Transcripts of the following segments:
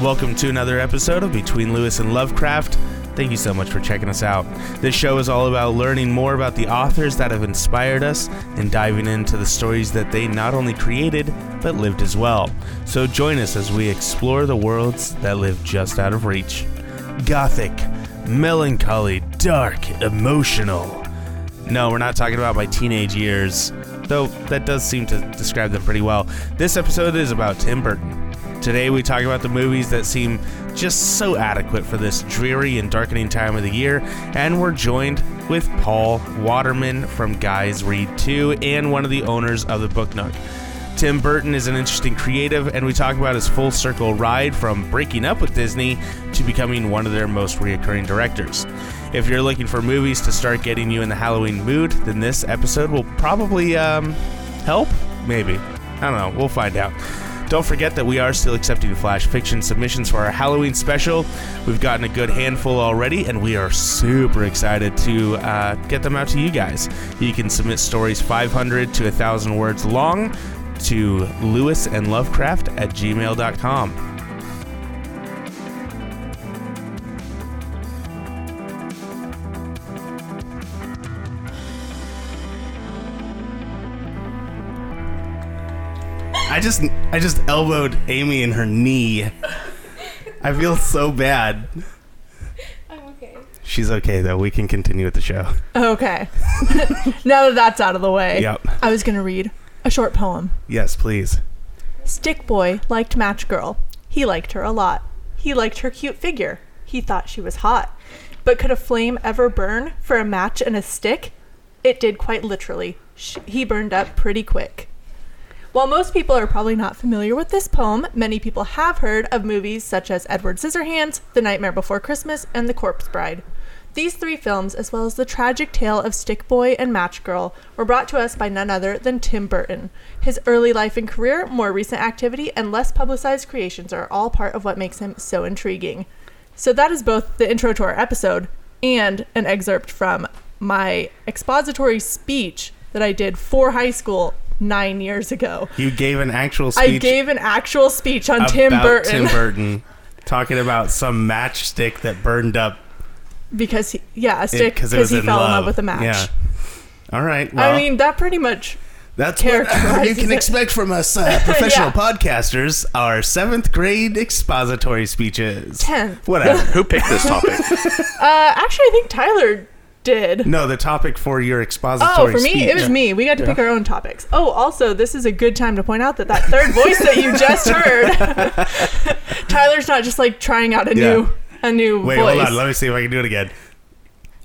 Welcome to another episode of Between Lewis and Lovecraft. Thank you so much for checking us out. This show is all about learning more about the authors that have inspired us and diving into the stories that they not only created, but lived as well. So join us as we explore the worlds that live just out of reach. Gothic, melancholy, dark, emotional. No, we're not talking about my teenage years, though that does seem to describe them pretty well. This episode is about Tim Burton. Today we talk about the movies that seem just so adequate for this dreary and darkening time of the year, and we're joined with Paul Waterman from Guys Read 2 and one of the owners of the Book Nook. Tim Burton is an interesting creative, and we talk about his full circle ride from breaking up with Disney to becoming one of their most reoccurring directors. If you're looking for movies to start getting you in the Halloween mood, then this episode will probably um, help. Maybe. I don't know. We'll find out. Don't forget that we are still accepting flash fiction submissions for our Halloween special. We've gotten a good handful already, and we are super excited to uh, get them out to you guys. You can submit stories 500 to 1,000 words long to lewisandlovecraft at gmail.com. I just I just elbowed Amy in her knee. I feel so bad. I'm okay. She's okay though. We can continue with the show. Okay. now that that's out of the way, Yep. I was going to read a short poem. Yes, please. Stick Boy liked Match Girl. He liked her a lot. He liked her cute figure. He thought she was hot. But could a flame ever burn for a match and a stick? It did quite literally. Sh- He burned up pretty quick. While most people are probably not familiar with this poem, many people have heard of movies such as Edward Scissorhands, The Nightmare Before Christmas, and The Corpse Bride. These three films, as well as the tragic tale of Stick Boy and Match Girl, were brought to us by none other than Tim Burton. His early life and career, more recent activity, and less publicized creations are all part of what makes him so intriguing. So that is both the intro to our episode and an excerpt from my expository speech that I did for high school nine years ago. You gave an actual speech I gave an actual speech on about Tim Burton Tim Burton talking about some matchstick that burned up because he, yeah, a stick because because he fell in love with a match. Yeah. All right. Well, I mean, that pretty much that's what characterizes you can it. expect from us uh, professional Yeah. podcasters. Our seventh grade expository speeches. tenth. Whatever. Who picked this topic? Uh, actually, I think Tyler did. no, the topic for your expository. Oh, for me, speech. it was me. We got to pick our own topics. Oh, also, this is a good time to point out that that third voice that you just heard, Tyler's not just like trying out a Yeah. new a new Wait, voice. hold on. Let me see if I can do it again.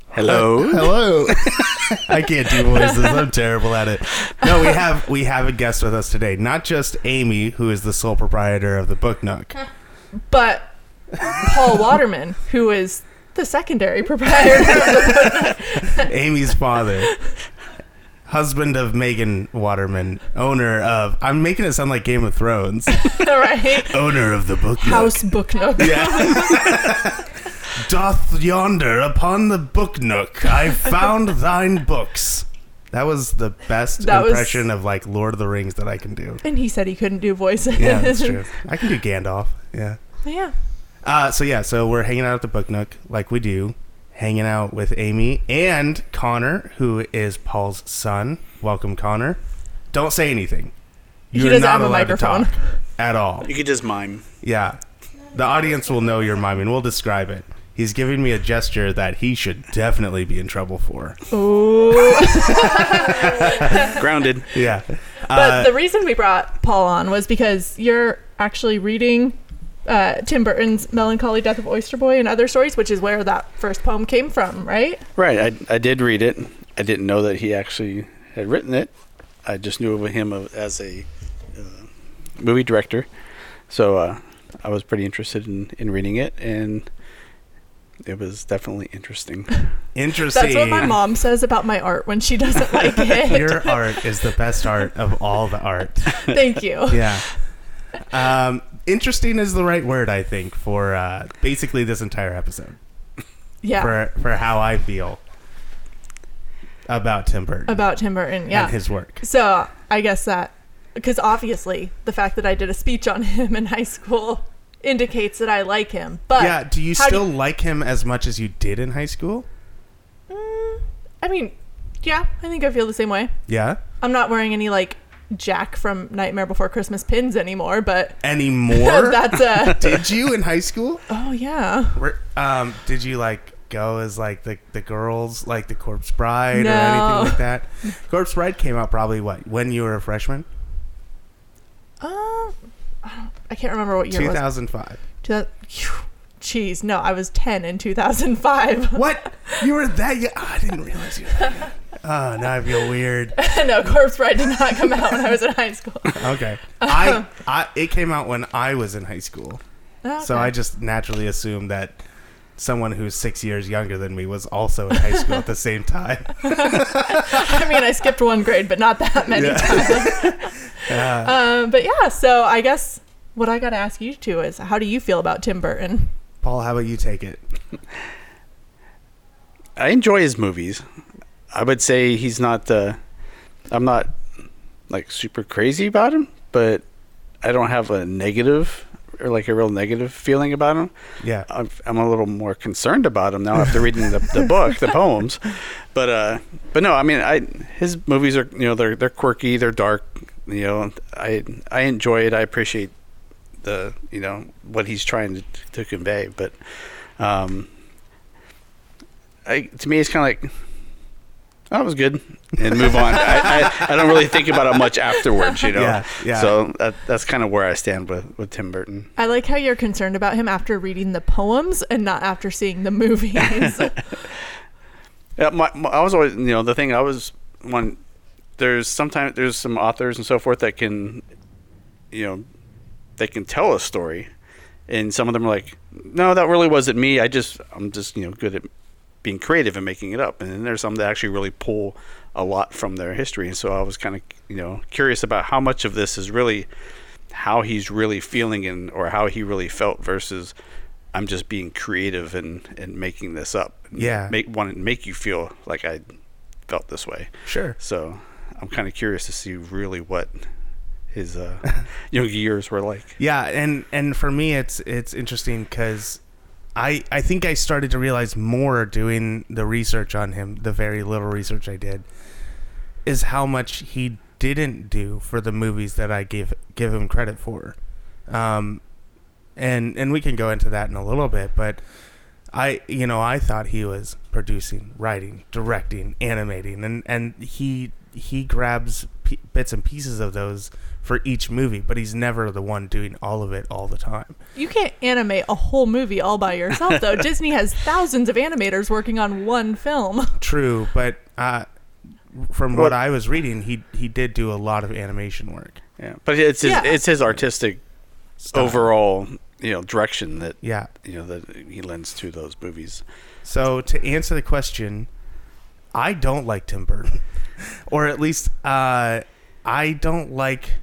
Hello. Uh, hello. I can't do voices. I'm terrible at it. No, we have we have a guest with us today. Not just Amy, who is the sole proprietor of the Book Nook. but Paul Waterman, who is the secondary proprietor Amy's father, husband of Megan Waterman, owner of. I'm making it sound like Game of Thrones. right owner of the Book Nook. House Book Nook. Yeah. Doth yonder upon the Book Nook, I found thine books. That was the best That was- impression of like Lord of the Rings that I can do. And he said he couldn't do voices. Yeah, that's true. I can do Gandalf. Yeah. yeah. Uh, so yeah, so we're hanging out at the Book Nook like we do, hanging out with Amy and Connor, who is Paul's son. Welcome, Connor. Don't say anything. He You're doesn't not have a allowed to microphone. talk at all. You could just mime. Yeah, the audience will know you're miming. We'll describe it. He's giving me a gesture that he should definitely be in trouble for. Ooh. Grounded. Yeah. But Uh, the reason we brought Paul on was because you're actually reading uh, Tim Burton's Melancholy Death of Oyster Boy and other stories, which is where that first poem came from, right? Right. I, I did read it. I didn't know that he actually had written it. I just knew of him as a uh, movie director. So uh, I was pretty interested in, in reading it, and it was definitely interesting. interesting. That's what my mom says about my art when she doesn't like it. Your art is the best art of all the art. Thank you. Yeah. Um, interesting is the right word, I think, for uh, basically this entire episode. Yeah. For for how I feel about Tim Burton about Tim Burton. Yeah. and his work. So I guess that because obviously the fact that I did a speech on him in high school indicates that I like him. But yeah. Do you still like him as much as you did in high school? Mm, I mean, yeah, I think I feel the same way. Yeah. I'm not wearing any like Jack from Nightmare Before Christmas pins anymore, but Anymore? that's uh did you in high school? oh yeah. Were- Um, did you like go as like the the girls, like the Corpse Bride or anything like that? Corpse Bride came out probably what when you were a freshman, Um, I don't- I can't remember what year two it was. thousand five. Two thou- Phew. Jeez, no, I was 10 in 2005. What? You were that young? I didn't realize you. Were that young. Oh, now I feel weird. no, Corpse Bride did not come out when I was in high school. Okay, I, I it came out when I was in high school, so I just naturally assumed that someone who's six years younger than me was also in high school at the same time. I mean, I skipped one grade, but not that many Yeah. times. Uh, Um, but yeah, so I guess what I got to ask you two is how do you feel about Tim Burton? Paul, how about you take it? I enjoy his movies. I would say he's not. Uh, I'm not like super crazy about him, but I don't have a negative or like a real negative feeling about him. Yeah. I'm, I'm a little more concerned about him now after reading the, the book, the poems. But uh, but no, I mean, I his movies are you know they're they're quirky, they're dark. You know, I I enjoy it. I appreciate the you know what he's trying to, to convey. But um, I to me, it's kind of like. Oh, that was good, and move on. I, I, I don't really think about it much afterwards, you know. Yeah, yeah. So that, that's kind of where I stand with, with Tim Burton. I like how you're concerned about him after reading the poems and not after seeing the movies. Yeah, my, my, I was always, you know, the thing I was one. There's sometimes there's some authors and so forth that can, you know, they can tell a story, and some of them are like, no, that really wasn't me. I just I'm just you know good at being creative and making it up. And then there's some that actually really pull a lot from their history. And so I was kind of you know curious about how much of this is really how he's really feeling and or how he really felt versus I'm just being creative and, and making this up. Yeah. Make want to make you feel like I felt this way. Sure. So I'm kind of curious to see really what his uh, years were like. Yeah, and and for me, it's it's interesting because I I think I started to realize more doing the research on him, the very little research I did, is how much he didn't do for the movies that I give give him credit for, um, and and we can go into that in a little bit, but. I you know I thought he was producing, writing, directing, animating, and and he he grabs p- bits and pieces of those for each movie, but he's never the one doing all of it all the time. you can't animate a whole movie all by yourself, though. Disney has thousands of animators working on one film. True, but uh, from what Well- I was reading, he he did do a lot of animation work. Yeah, but it's his Yeah. it's his artistic Style. overall you know direction that Yeah. you know that he lends to those movies. So to answer the question, I don't like Tim Burton, or at least uh, I don't like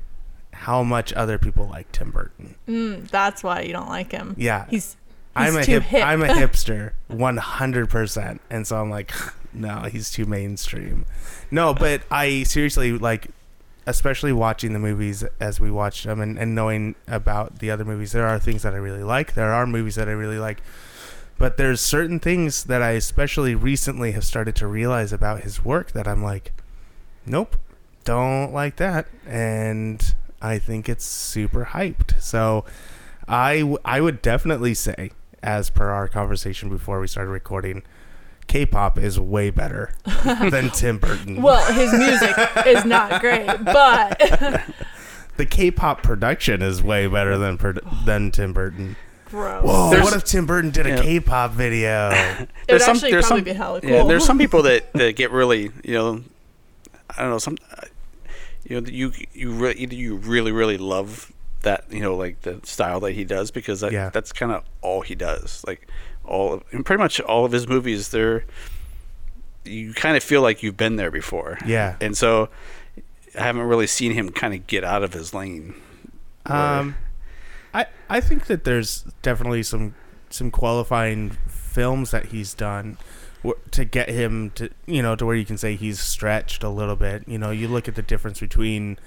how much other people like Tim Burton. Mm, that's why you don't like him. Yeah, He's, he's I'm a hip, hip. I'm a hipster, 100, percent and so I'm like, no, he's too mainstream. No, but I seriously like, especially watching the movies as we watch them and, and knowing about the other movies. There are things that I really like. There are movies that I really like, but there's certain things that I especially recently have started to realize about his work that I'm like, nope, don't like that, and I think it's super hyped. So. I, w- I would definitely say, as per our conversation before we started recording, K-pop is way better than Tim Burton. well, his music is not great, but the K-pop production is way better than than Tim Burton. Gross. Whoa! There's- what if Tim Burton did a Yeah. K-pop video? It would actually probably be hella Yeah, there's some people that, that get really, you know, I don't know, some, uh, you know, you you really you really really love that, you know, like the style that he does because that, Yeah. that's kind of all he does. Like all, of, and pretty much all of his movies, they're you kind of feel like you've been there before. Yeah. and so I haven't really seen him kind of get out of his lane. Um, I think that there's definitely some some qualifying films that he's done to get him to you know to where you can say he's stretched a little bit. You know, you look at the difference between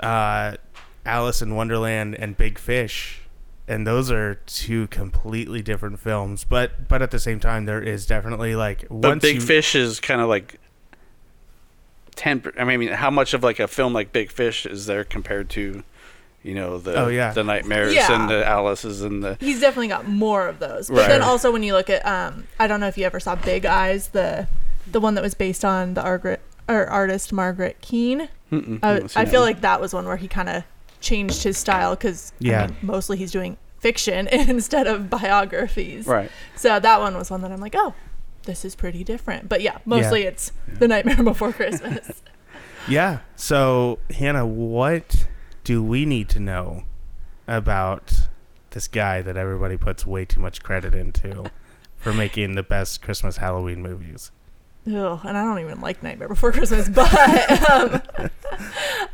uh, Alice in Wonderland and Big Fish. and those are two completely different films. But but at the same time, there is definitely like But once Big you, Fish is kind of like ten. I mean, how much of like a film like Big Fish is there compared to, you know, the Oh, yeah. the nightmares Yeah. and the Alice's and the He's definitely got more of those. But Right. then also when you look at um I don't know if you ever saw Big Eyes, the the one that was based on the Argret, or artist Margaret Keane. Mm-mm, Uh, I feel like that was one where he kind of changed his style because Yeah. mostly he's doing fiction instead of biographies. right. So that one was one that I'm like, oh, this is pretty different. But yeah, mostly it's The Nightmare Before Christmas. yeah. So Hannah, what do we need to know about this guy that everybody puts way too much credit into for making the best Christmas Halloween movies? Ugh, and I don't even like Nightmare Before Christmas, but um,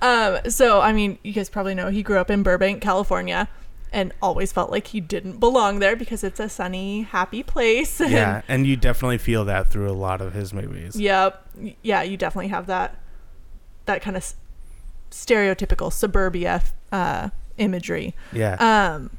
um, so I mean, you guys probably know he grew up in Burbank, California, and always felt like he didn't belong there because it's a sunny, happy place. and- Yeah, and you definitely feel that through a lot of his movies. Yep. Yeah, you definitely have that that kind of stereotypical suburbia uh, imagery. Yeah. Um,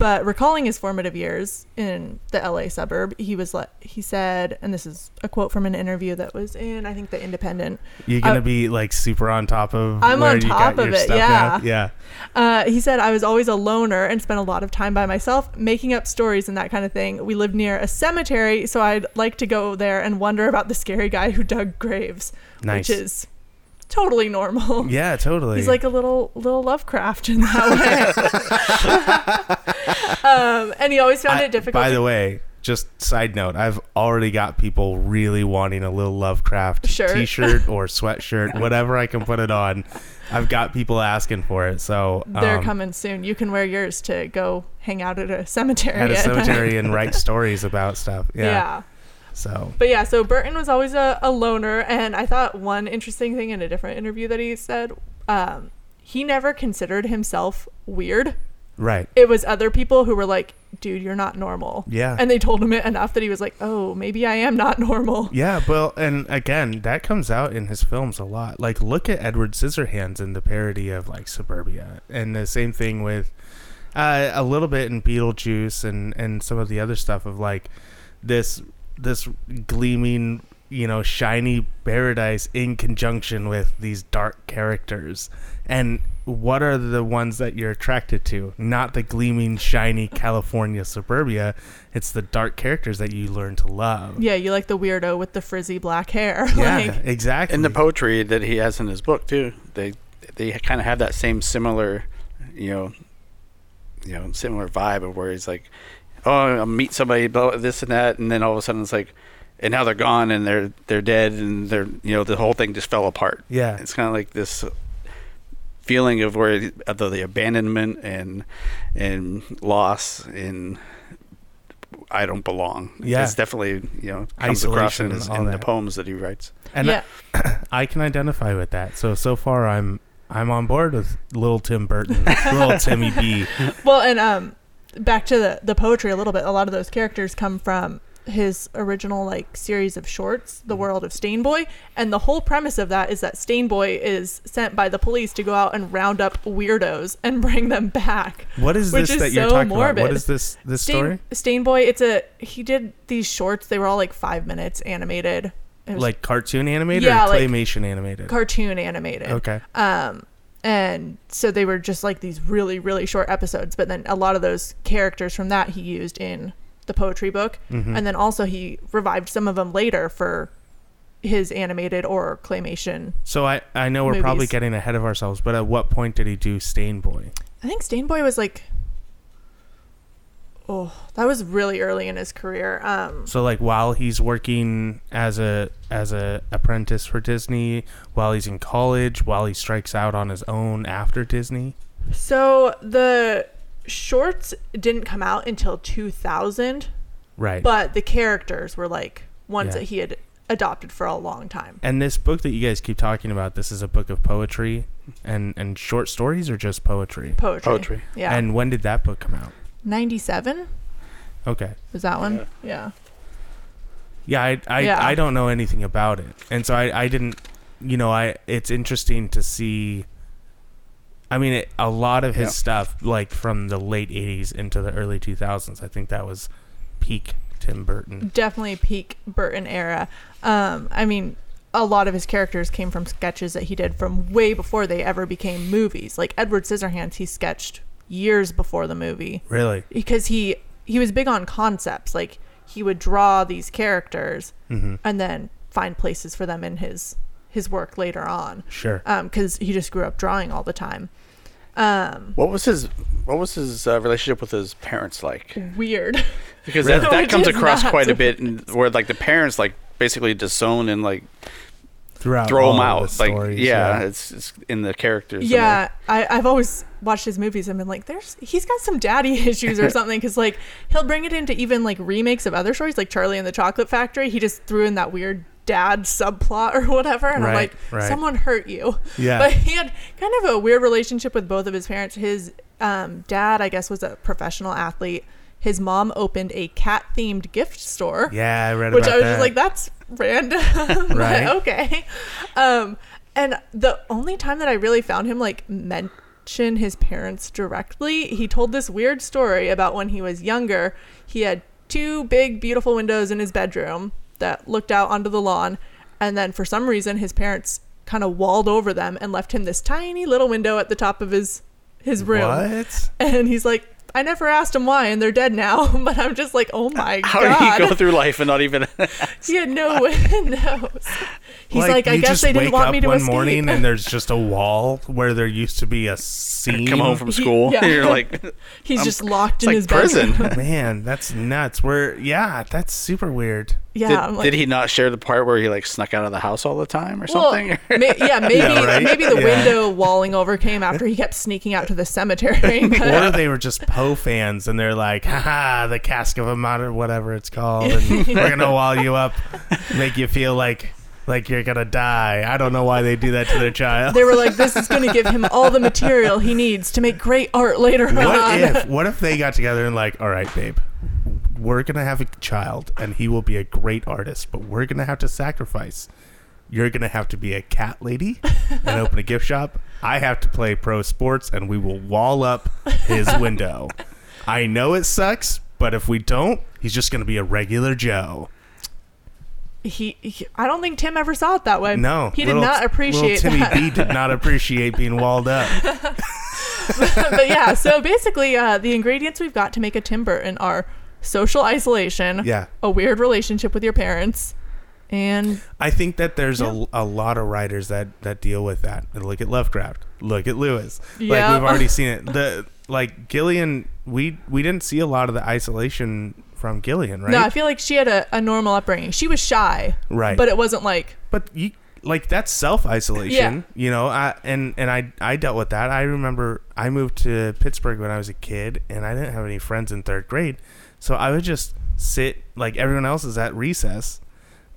but recalling his formative years in the LA suburb, he was like, he said, and this is a quote from an interview that was in, I think, the Independent. You're gonna uh, be like super on top of. I'm on top of it, yeah. now. Yeah. Uh, he said, I was always a loner and spent a lot of time by myself making up stories and that kind of thing. We lived near a cemetery, so I'd like to go there and wonder about the scary guy who dug graves, Nice. which is totally normal. Yeah, totally. He's like a little little Lovecraft in that way. um, and he always found I- it difficult. By to- the way, just side note, I've already got people really wanting a little Lovecraft Shirt. t-shirt or sweatshirt, whatever I can put it on. I've got people asking for it, so they're um, coming soon. You can wear yours to go hang out at a cemetery. at a cemetery and write stories about stuff. Yeah. yeah. So But yeah, so Burton was always a, a loner, and I thought one interesting thing in a different interview that he said, um, he never considered himself weird. right. It was other people who were like, "Dude, you're not normal." Yeah. And they told him it enough that he was like, "Oh, maybe I am not normal." Yeah, well, and again, that comes out in his films a lot. Like, look at Edward Scissorhands in the parody of like Suburbia, and the same thing with uh, a little bit in Beetlejuice and and some of the other stuff of like this this gleaming, you know, shiny paradise in conjunction with these dark characters. And what are the ones that you're attracted to? Not the gleaming, shiny California suburbia. It's the dark characters that you learn to love. Yeah, you like the weirdo with the frizzy black hair. Yeah, like, exactly. And the poetry that he has in his book too. They they kind of have that same similar, you know, you know, similar vibe of where he's like, oh, I'll meet somebody, blah, this and that, and then all of a sudden it's like, and now they're gone and they're they're dead and they're you know the whole thing just fell apart. yeah, It's kind of like this feeling of where of the, the abandonment and and loss and I don't belong. Yeah. it's definitely you know comes across in, Isolation his, in the poems that he writes. and yeah, I can identify with that. So so far, I'm I'm on board with little Tim Burton, little Timmy B. Well, and um, back to the the poetry a little bit. A lot of those characters come from his original like series of shorts, The World of Stain Boy, and the whole premise of that is that Stain Boy is sent by the police to go out and round up weirdos and bring them back. What is this is that you're so talking about? What is this this Stain, story? Stain Boy, it's a he did these shorts. They were all like five minutes animated. Was Like cartoon animated Yeah, or like claymation animated? cartoon animated. okay. Um, and so they were just like these really, really short episodes. But then a lot of those characters from that he used in the poetry book. Mhm. And then also he revived some of them later for his animated or claymation. So I I know we're probably getting ahead of ourselves, but at what point did he do Stain Boy? I think Stain Boy was like, oh, that was really early in his career. Um, So like while he's working as a as a apprentice for Disney, while he's in college, while he strikes out on his own after Disney. so the shorts didn't come out until 2000, Right. but the characters were like ones Yeah. that he had adopted for a long time. And this book that you guys keep talking about, this is a book of poetry and and short stories or just poetry? Poetry. Poetry. Yeah. And when did that book come out? 97 Okay. was that one? Yeah. Yeah. Yeah, I I, Yeah. I don't know anything about it. And so I, I didn't you know, I it's interesting to see I mean, it, a lot of his Yeah. stuff, like from the late '80s into the early 2000s, I think that was peak Tim Burton. definitely peak Burton era. Um, I mean, a lot of his characters came from sketches that he did from way before they ever became movies. Like Edward Scissorhands, he sketched years before the movie Really? because he he was big on concepts. Like he would draw these characters hmm and then find places for them in his his work later on. Sure. Because he just grew up drawing all the time. Um, What was his What was his uh, relationship with his parents like? weird. Because Really? that, that comes across quite a bit, and where like the parents like basically disown and like Throughout throw all them out. the Like stories, yeah, it's it's in the characters. Yeah, I, I've always watched his movies and been like, "There's he's got some daddy issues or something." Because like he'll bring it into even like remakes of other stories, like Charlie and the Chocolate Factory. He just threw in that weird dad subplot or whatever, and I'm like, right. "Someone hurt you." Yeah. But he had kind of a weird relationship with both of his parents. His um, dad, I guess, was a professional athlete. His mom opened a cat-themed gift store yeah, I read which I was that. just like, that's random. Right. okay. Um, and the only time that I really found him like mention his parents directly, he told this weird story about when he was younger. He had two big, beautiful windows in his bedroom that looked out onto the lawn. And then for some reason, his parents kind of walled over them and left him this tiny little window at the top of his his room. What? And he's like, I never asked him why, and they're dead now. But I'm just like, oh my god. How god. did he go through life and not even? He had no windows. He's like, I guess they didn't want up me to one escape. morning and there's just a wall where there used to be a seam. come home from He- school. yeah. You're like, He's I'm- just locked in like his prison. Man, that's nuts. Where yeah, that's super weird. yeah, did, like, did he not share the part where he like snuck out of the house all the time or well, something? ma- yeah, maybe Yeah, right? maybe the Yeah. window walling over came after he kept sneaking out to the cemetery. Or they were just Poe fans and they're like, haha, the cask of a mud or whatever it's called. And we're gonna wall you up, make you feel like like you're gonna die. I don't know why they do that to their child. they were like, this is to give him all the material he needs to make great art later What on. if what if they got together and like, all right, babe, we're gonna have a child and he will be a great artist, but we're gonna have to sacrifice. You're gonna have to be a cat lady and open a gift shop. I have to play pro sports and we will wall up his window. I know it sucks, but if we don't, he's just gonna be a regular Joe. He, he, I don't think Tim ever saw it that way. No, he did little- not appreciate little Timmy that. B did not appreciate being walled up. but yeah, so basically, uh, the ingredients we've got to make a Tim Burton are social isolation, Yeah. a weird relationship with your parents, and I think that there's Yeah. a, a lot of writers that, that deal with that. Look at Lovecraft. Look at Lewis. Like Yeah. we've already seen it. The like Gillian, we we didn't see a lot of the isolation from Gillian, right? no, I feel like she had a, a normal upbringing. She was shy, right. but it wasn't like but you like that's self isolation. Yeah. You know, I and and I I dealt with that. I remember I moved to Pittsburgh when I was a kid, and I didn't have any friends in third grade, so I would just sit like everyone else is at recess,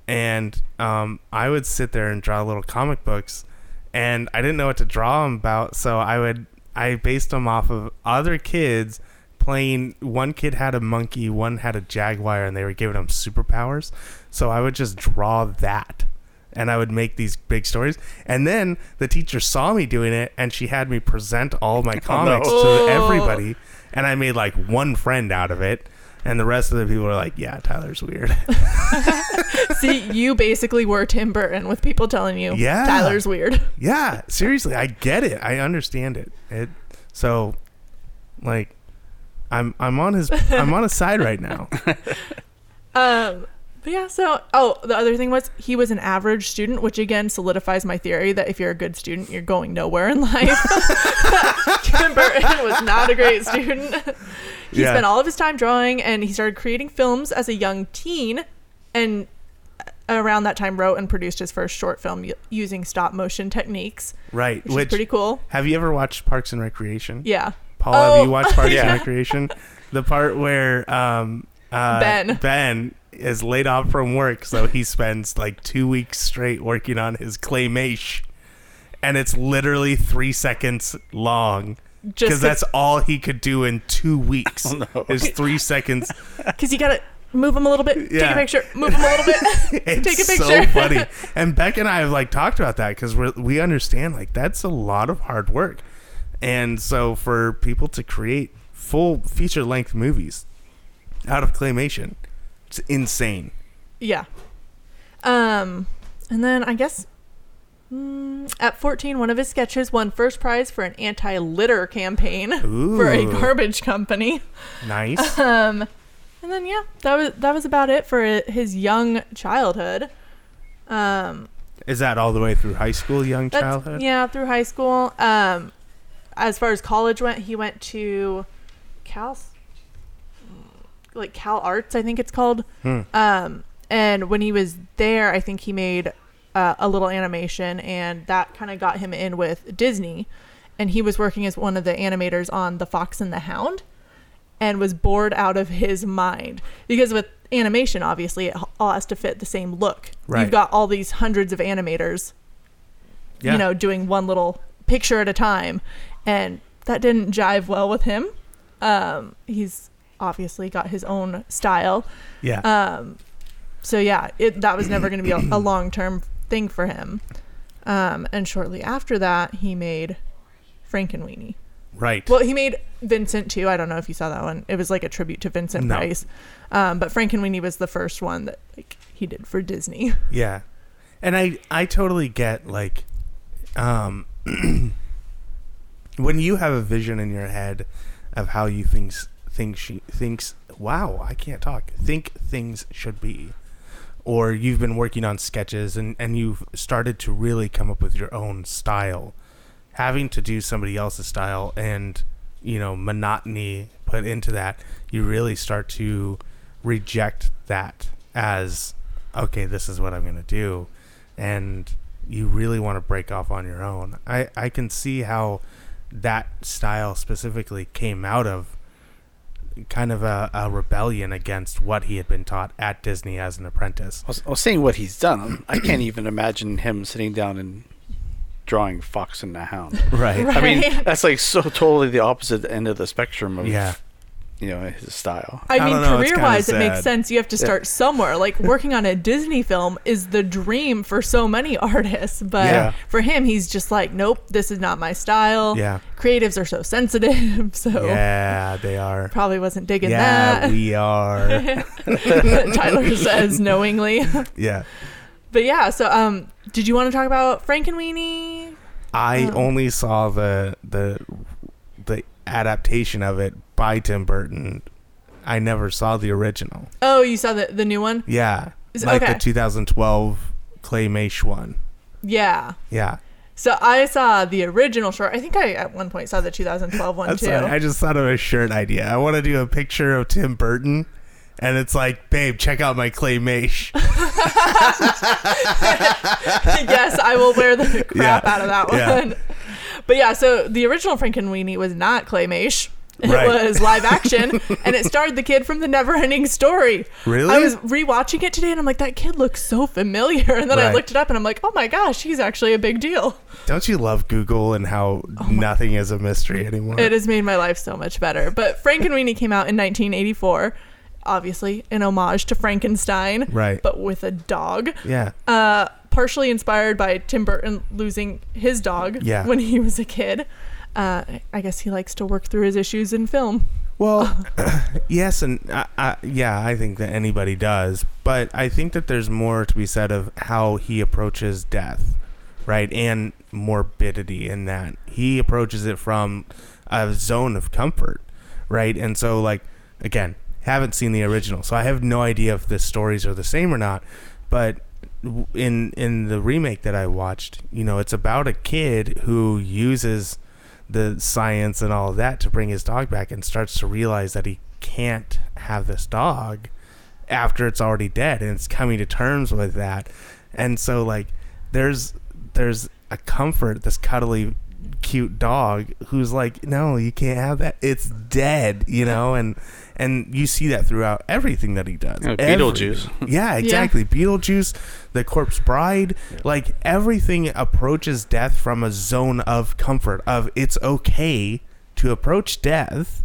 and um, I would sit there and draw little comic books, and I didn't know what to draw them about, so I would I based them off of other kids playing one kid had a monkey one had a jaguar and they were giving them superpowers so i would just draw that and i would make these big stories and then the teacher saw me doing it and she had me present all my oh, comics Oh. to everybody and i made like one friend out of it and the rest of the people were like yeah tyler's weird see you basically were Tim Burton with people telling you Yeah. Tyler's weird. yeah seriously i get it i understand it it so like i'm i'm on his i'm on his side right now Um, but yeah, so oh, the other thing was he was an average student, which again solidifies my theory that if you're a good student, you're going nowhere in life. Tim Burton was not a great student. he Yeah. spent all of his time drawing, and he started creating films as a young teen, and around that time wrote and produced his first short film u- using stop motion techniques, right which, which is pretty cool. have you ever watched parks and recreation Yeah. Paul, Oh, have you watched Parks yeah. and Recreation? The part where um, uh, Ben. Ben is laid off from work, so he spends like two weeks straight working on his claymation, and it's literally three seconds long because that's all he could do in two weeks. Oh. Is three seconds. because you gotta move him a little bit, take a picture, move him a little bit. It's Take a picture. so funny. And Beck and I have like talked about that because we we understand like that's a lot of hard work, And so for people to create full feature length movies out of claymation, it's insane. Yeah. Um, and then I guess mm, at 14, one of his sketches won first prize for an anti-litter campaign for a garbage company. Nice. Um, and then yeah, that was that was about it for his young childhood. Um, Is that all the way through high school, young childhood? yeah, through high school. Um, as far as college went, he went to Cal, like Cal Arts, I think it's called. Hmm. Um, and when he was there, I think he made uh, a little animation, and that kind of got him in with Disney. And he was working as one of the animators on The Fox and the Hound, and was bored out of his mind because with animation, obviously, it all has to fit the same look. Right. You've got all these hundreds of animators, Yeah. you know, doing one little picture at a time, and that didn't jive well with him. Um, he's obviously got his own style. yeah. Um, so yeah, it that was never going to be a, a long term thing for him. Um, and shortly after that, he made Frankenweenie. right. Well, he made Vincent too. I don't know if you saw that one. It was like a tribute to Vincent No. Price. Um, but Frankenweenie was the first one that like he did for Disney. Yeah. And I I totally get like um when you have a vision in your head of how you things think she thinks wow, I can't talk. Think things should be. Or you've been working on sketches and, and you've started to really come up with your own style. Having to do somebody else's style and, you know, monotony put into that, you really start to reject that as okay, this is what I'm going to do. And you really want to break off on your own. I, I can see how that style specifically came out of kind of a, a rebellion against what he had been taught at Disney as an apprentice. I was, I was saying what he's done. I can't even imagine him sitting down and drawing Fox and the Hound. Right. I mean, that's like so totally the opposite end of the spectrum of Yeah. You know his style. I, I mean, know, career wise, it makes sense. You have to start somewhere. Like working on a Disney film is the dream for so many artists. But Yeah. for him, he's just like, nope, this is not my style. Yeah. Creatives are so sensitive. So Yeah, they are. probably wasn't digging Yeah, that. we are. Tyler says knowingly. yeah. but yeah, so um, did you want to talk about Frank and Frankenweenie? I Oh. only saw the the the adaptation of it by Tim Burton. I never saw the original. Oh, you saw the the new one? Yeah. Is- like okay. the 2012 Claymation one. Yeah. Yeah. So I saw the original short. I think I at one point saw the 2012 one too. I just thought of a shirt idea. I want to do a picture of Tim Burton, and it's like, babe, check out my claymation. yes, I will wear the crap Yeah. out of that Yeah. one. But yeah, so the original Frankenweenie was not claymation. It Right. was live action, and it starred the kid from the Neverending Story. Really? I was rewatching it today, and I'm like, that kid looks so familiar. And then I looked it up, and I'm like, oh my gosh, he's actually a big deal. Don't you love Google and how nothing is a mystery anymore? It has made my life so much better. But Frankenweenie came out in 1984, obviously an homage to Frankenstein, Right. but with a dog. Yeah. uh, partially inspired by Tim Burton losing his dog Yeah. when he was a kid. Uh, I guess he likes to work through his issues in film. Well, yes, and I, I, yeah, I think that anybody does, but I think that there's more to be said of how he approaches death, right, and morbidity in that he approaches it from a zone of comfort, right, and so like again, haven't seen the original, so I have no idea if the stories are the same or not, but in in the remake that I watched, you know, it's about a kid who uses the science and all of that to bring his dog back and starts to realize that he can't have this dog after it's already dead and it's coming to terms with that. And so like there's there's a comfort this cuddly cute dog who's like no you can't have that. It's dead you know? And and you see that throughout everything that he does Yeah, Everything. Beetlejuice. yeah exactly beetlejuice the corpse bride like everything approaches death from a zone of comfort of it's okay to approach death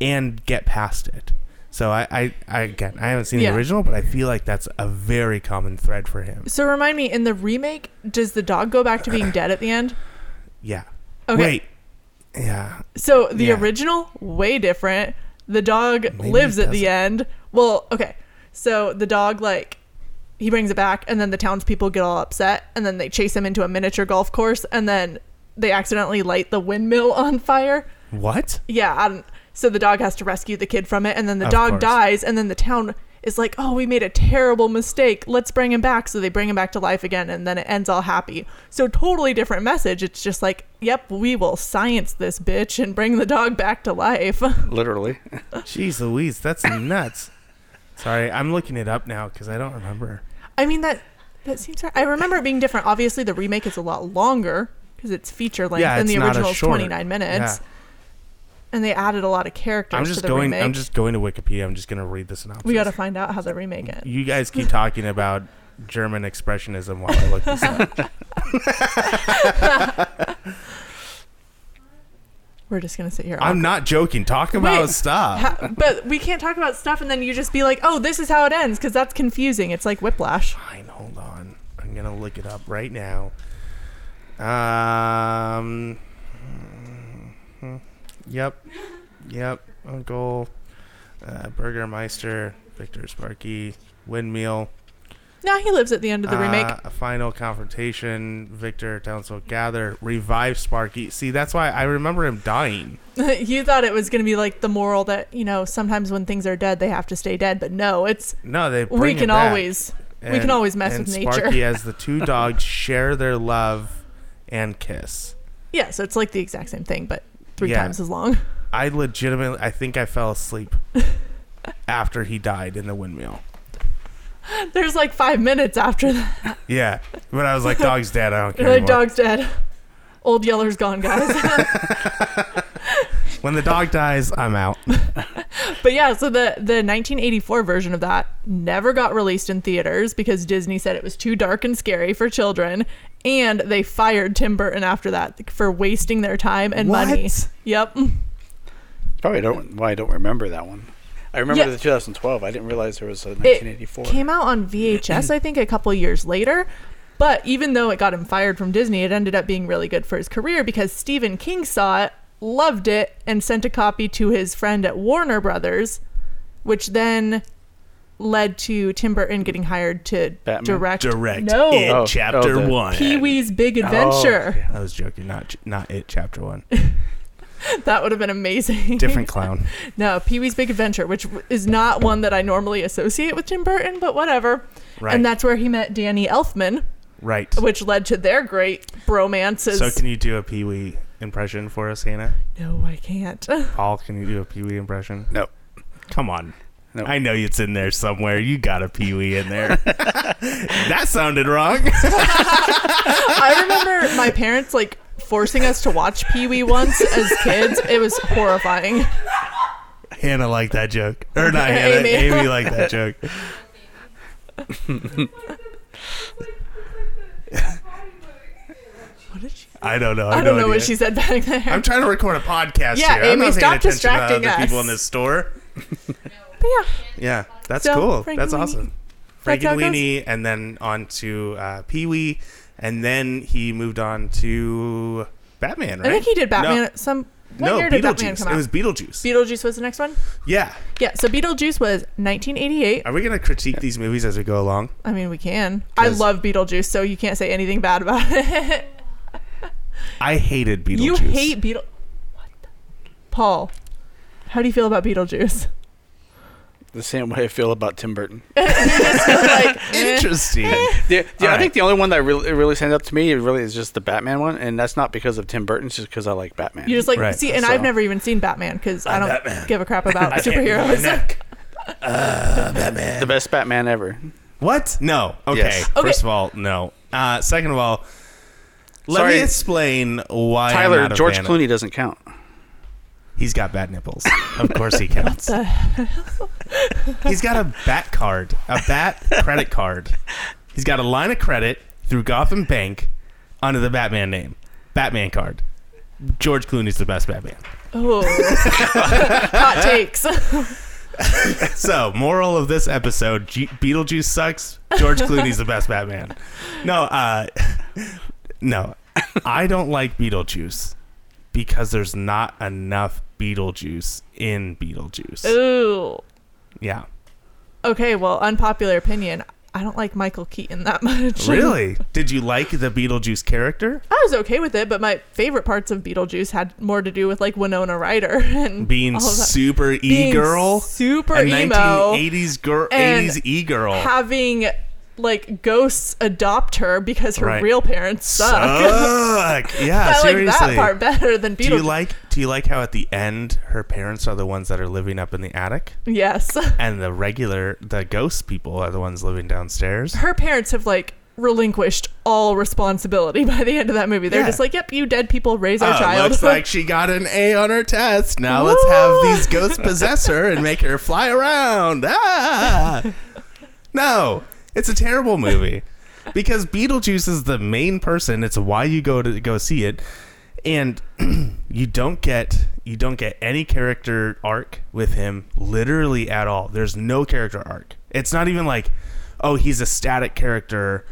and get past it so i i, I again i haven't seen Yeah. the original but i feel like that's a very common thread for him So remind me, in the remake, does the dog go back to being dead at the end? yeah Okay. wait Yeah. So the Yeah. original, way different. The dog Maybe lives at the end. Well, okay. So the dog, like, he brings it back, and then the townspeople get all upset, and then they chase him into a miniature golf course, and then they accidentally light the windmill on fire. What? Yeah. I don't, so the dog has to rescue the kid from it, and then the Of dog course. dies, and then the town is like, oh, we made a terrible mistake. Let's bring him back. So they bring him back to life again, and then it ends all happy. So totally different message. It's just like, yep, we will science this bitch and bring the dog back to life. Literally. Jeez Louise, that's nuts. Sorry, I'm looking it up now because I don't remember. I mean that that seems right. I remember it being different. Obviously, the remake is a lot longer because it's feature length, Yeah, and it's the not a original is short. 29 minutes. Yeah. And they added a lot of characters I'm to just the going. remake. I'm just going to Wikipedia. I'm just gonna read the synopsis. we got to find out how the remake it. You guys keep talking about German expressionism while I look this up. We're just gonna sit here. I'm not joking. Talk about Wait, stuff. Ha- but we can't talk about stuff and then you just be like, "Oh, this is how it ends," because that's confusing. It's like Whiplash. Fine, hold on. I'm gonna look it up right now. Um. Yep. Yep. Uncle. Uh, Burgemeister. Victor Sparky. Windmill. Now he lives at the end of the remake. Uh, a final confrontation. Victor Townsville gather. Revive Sparky. See, that's why I remember him dying. you thought it was gonna be like the moral that you know sometimes when things are dead they have to stay dead, but no, it's No, they. We can always we can always mess and with nature. Sparky as the two dogs share their love and kiss. yeah. So it's like the exact same thing, but three Yeah. times as long. I legitimately, I think I fell asleep after he died in the windmill. There's like five minutes after that. Yeah, but I was like, "Dog's dead. I don't care." Like, dog's dead. Old Yeller's gone, guys. When the dog dies, I'm out. But yeah, so the the 1984 version of that never got released in theaters because Disney said it was too dark and scary for children, and they fired Tim Burton after that for wasting their time and money. What? Yep. Probably don't why I don't remember that one. I remember Yeah. the 2012. I didn't realize there was a It 1984. came out on VHS, I think, a couple years later. But even though it got him fired from Disney, it ended up being really good for his career because Stephen King saw it, loved it, and sent a copy to his friend at Warner Brothers, which then led to Tim Burton getting hired to Batman? direct. Direct No. it, Oh, chapter oh, the- one. Pee Wee's Big Oh, Adventure. yeah. I was joking, not not it. Chapter one, That would have been amazing. different clown. no, Pee Wee's Big Adventure, which is not one that I normally associate with Tim Burton, but whatever. Right, And that's where he met Danny Elfman, right. which led to their great bromances. So, can you do a Pee Wee impression for us, Hannah? no, I can't. Paul, can you do a Pee Wee impression? Nope. Come on. Nope. I know it's in there somewhere. You got a Pee Wee in there. that sounded wrong. I remember my parents like forcing us to watch Pee Wee once as kids. It was horrifying. Hannah liked that joke. Or not Hannah. Amy. Amy, liked that joke. What did she? I don't know. I, have don't no know what she said back there. I'm trying to record a podcast Yeah, here. I'm Amy, not stop paying attention distracting to other people in this store. but yeah, Yeah, that's So, cool. Frank That's and Weenie. awesome. That's how it goes. And then on to uh, Pee Wee, and then he moved on to Batman, right? I think he did Batman. At Some what no year did Batman Beetlejuice. come out? It was Beetlejuice. Beetlejuice was the next one. yeah. Yeah, so Beetlejuice was 1988. Are we gonna critique these movies as we go along? I mean, we can. I 'Cause- love Beetlejuice, so you can't say anything bad about it. I hated Beetlejuice. you hate Beetle. What? The? Paul, how do you feel about Beetlejuice? The same way I feel about Tim Burton. like, eh. Interesting. The, the, I All think the only one that really, really stands up to me really is just the Batman one, and that's not because of Tim Burton. It's just because I like Batman. You just like Right. see, and So- I've never even seen Batman because I I'm don't Batman. give a crap about I can't move my superheroes. neck. Uh, Batman. the best Batman ever. What? No. Okay. Yes. Okay. First of all, no. Uh, second of all, let Sorry. me explain why. I'm Tyler not a George fan of- Clooney doesn't count. He's got bad nipples. Of course he counts. The- He's got a bat card, a bat credit card. He's got a line of credit through Gotham Bank under the Batman name. Batman card. George Clooney's the best Batman. oh, hot takes. So, moral of this episode: G- Beetlejuice sucks. George Clooney's the best Batman. No, uh, no, I don't like Beetlejuice because there's not enough Beetlejuice in Beetlejuice. Ooh. Yeah. Okay, well, unpopular opinion. I don't like Michael Keaton that much. Really? Did you like the Beetlejuice character? I was okay with it, but my favorite parts of Beetlejuice had more to do with like Winona Ryder and Being all of that. super e girl, super a emo, 1980s girl, 80s e girl. having like ghosts adopt her because her Right. real parents suck. Suck. Yeah, I like that part better than do you Beetlejuice. like do you like how at the end her parents are the ones that are living up in the attic yes, and the regular the ghost people are the ones living downstairs? her parents have like relinquished all responsibility by the end of that movie. They're Yeah. just like, "Yep, you dead people raise our Oh, child." looks like she got an A on her test. Now let's have Woo! these ghosts possess her and make her fly around. Ah! No, it's a terrible movie because Beetlejuice is the main person. It's why you go to go see it, and you don't get you don't get any character arc with him literally at all. There's no character arc. It's not even like, oh, he's a static character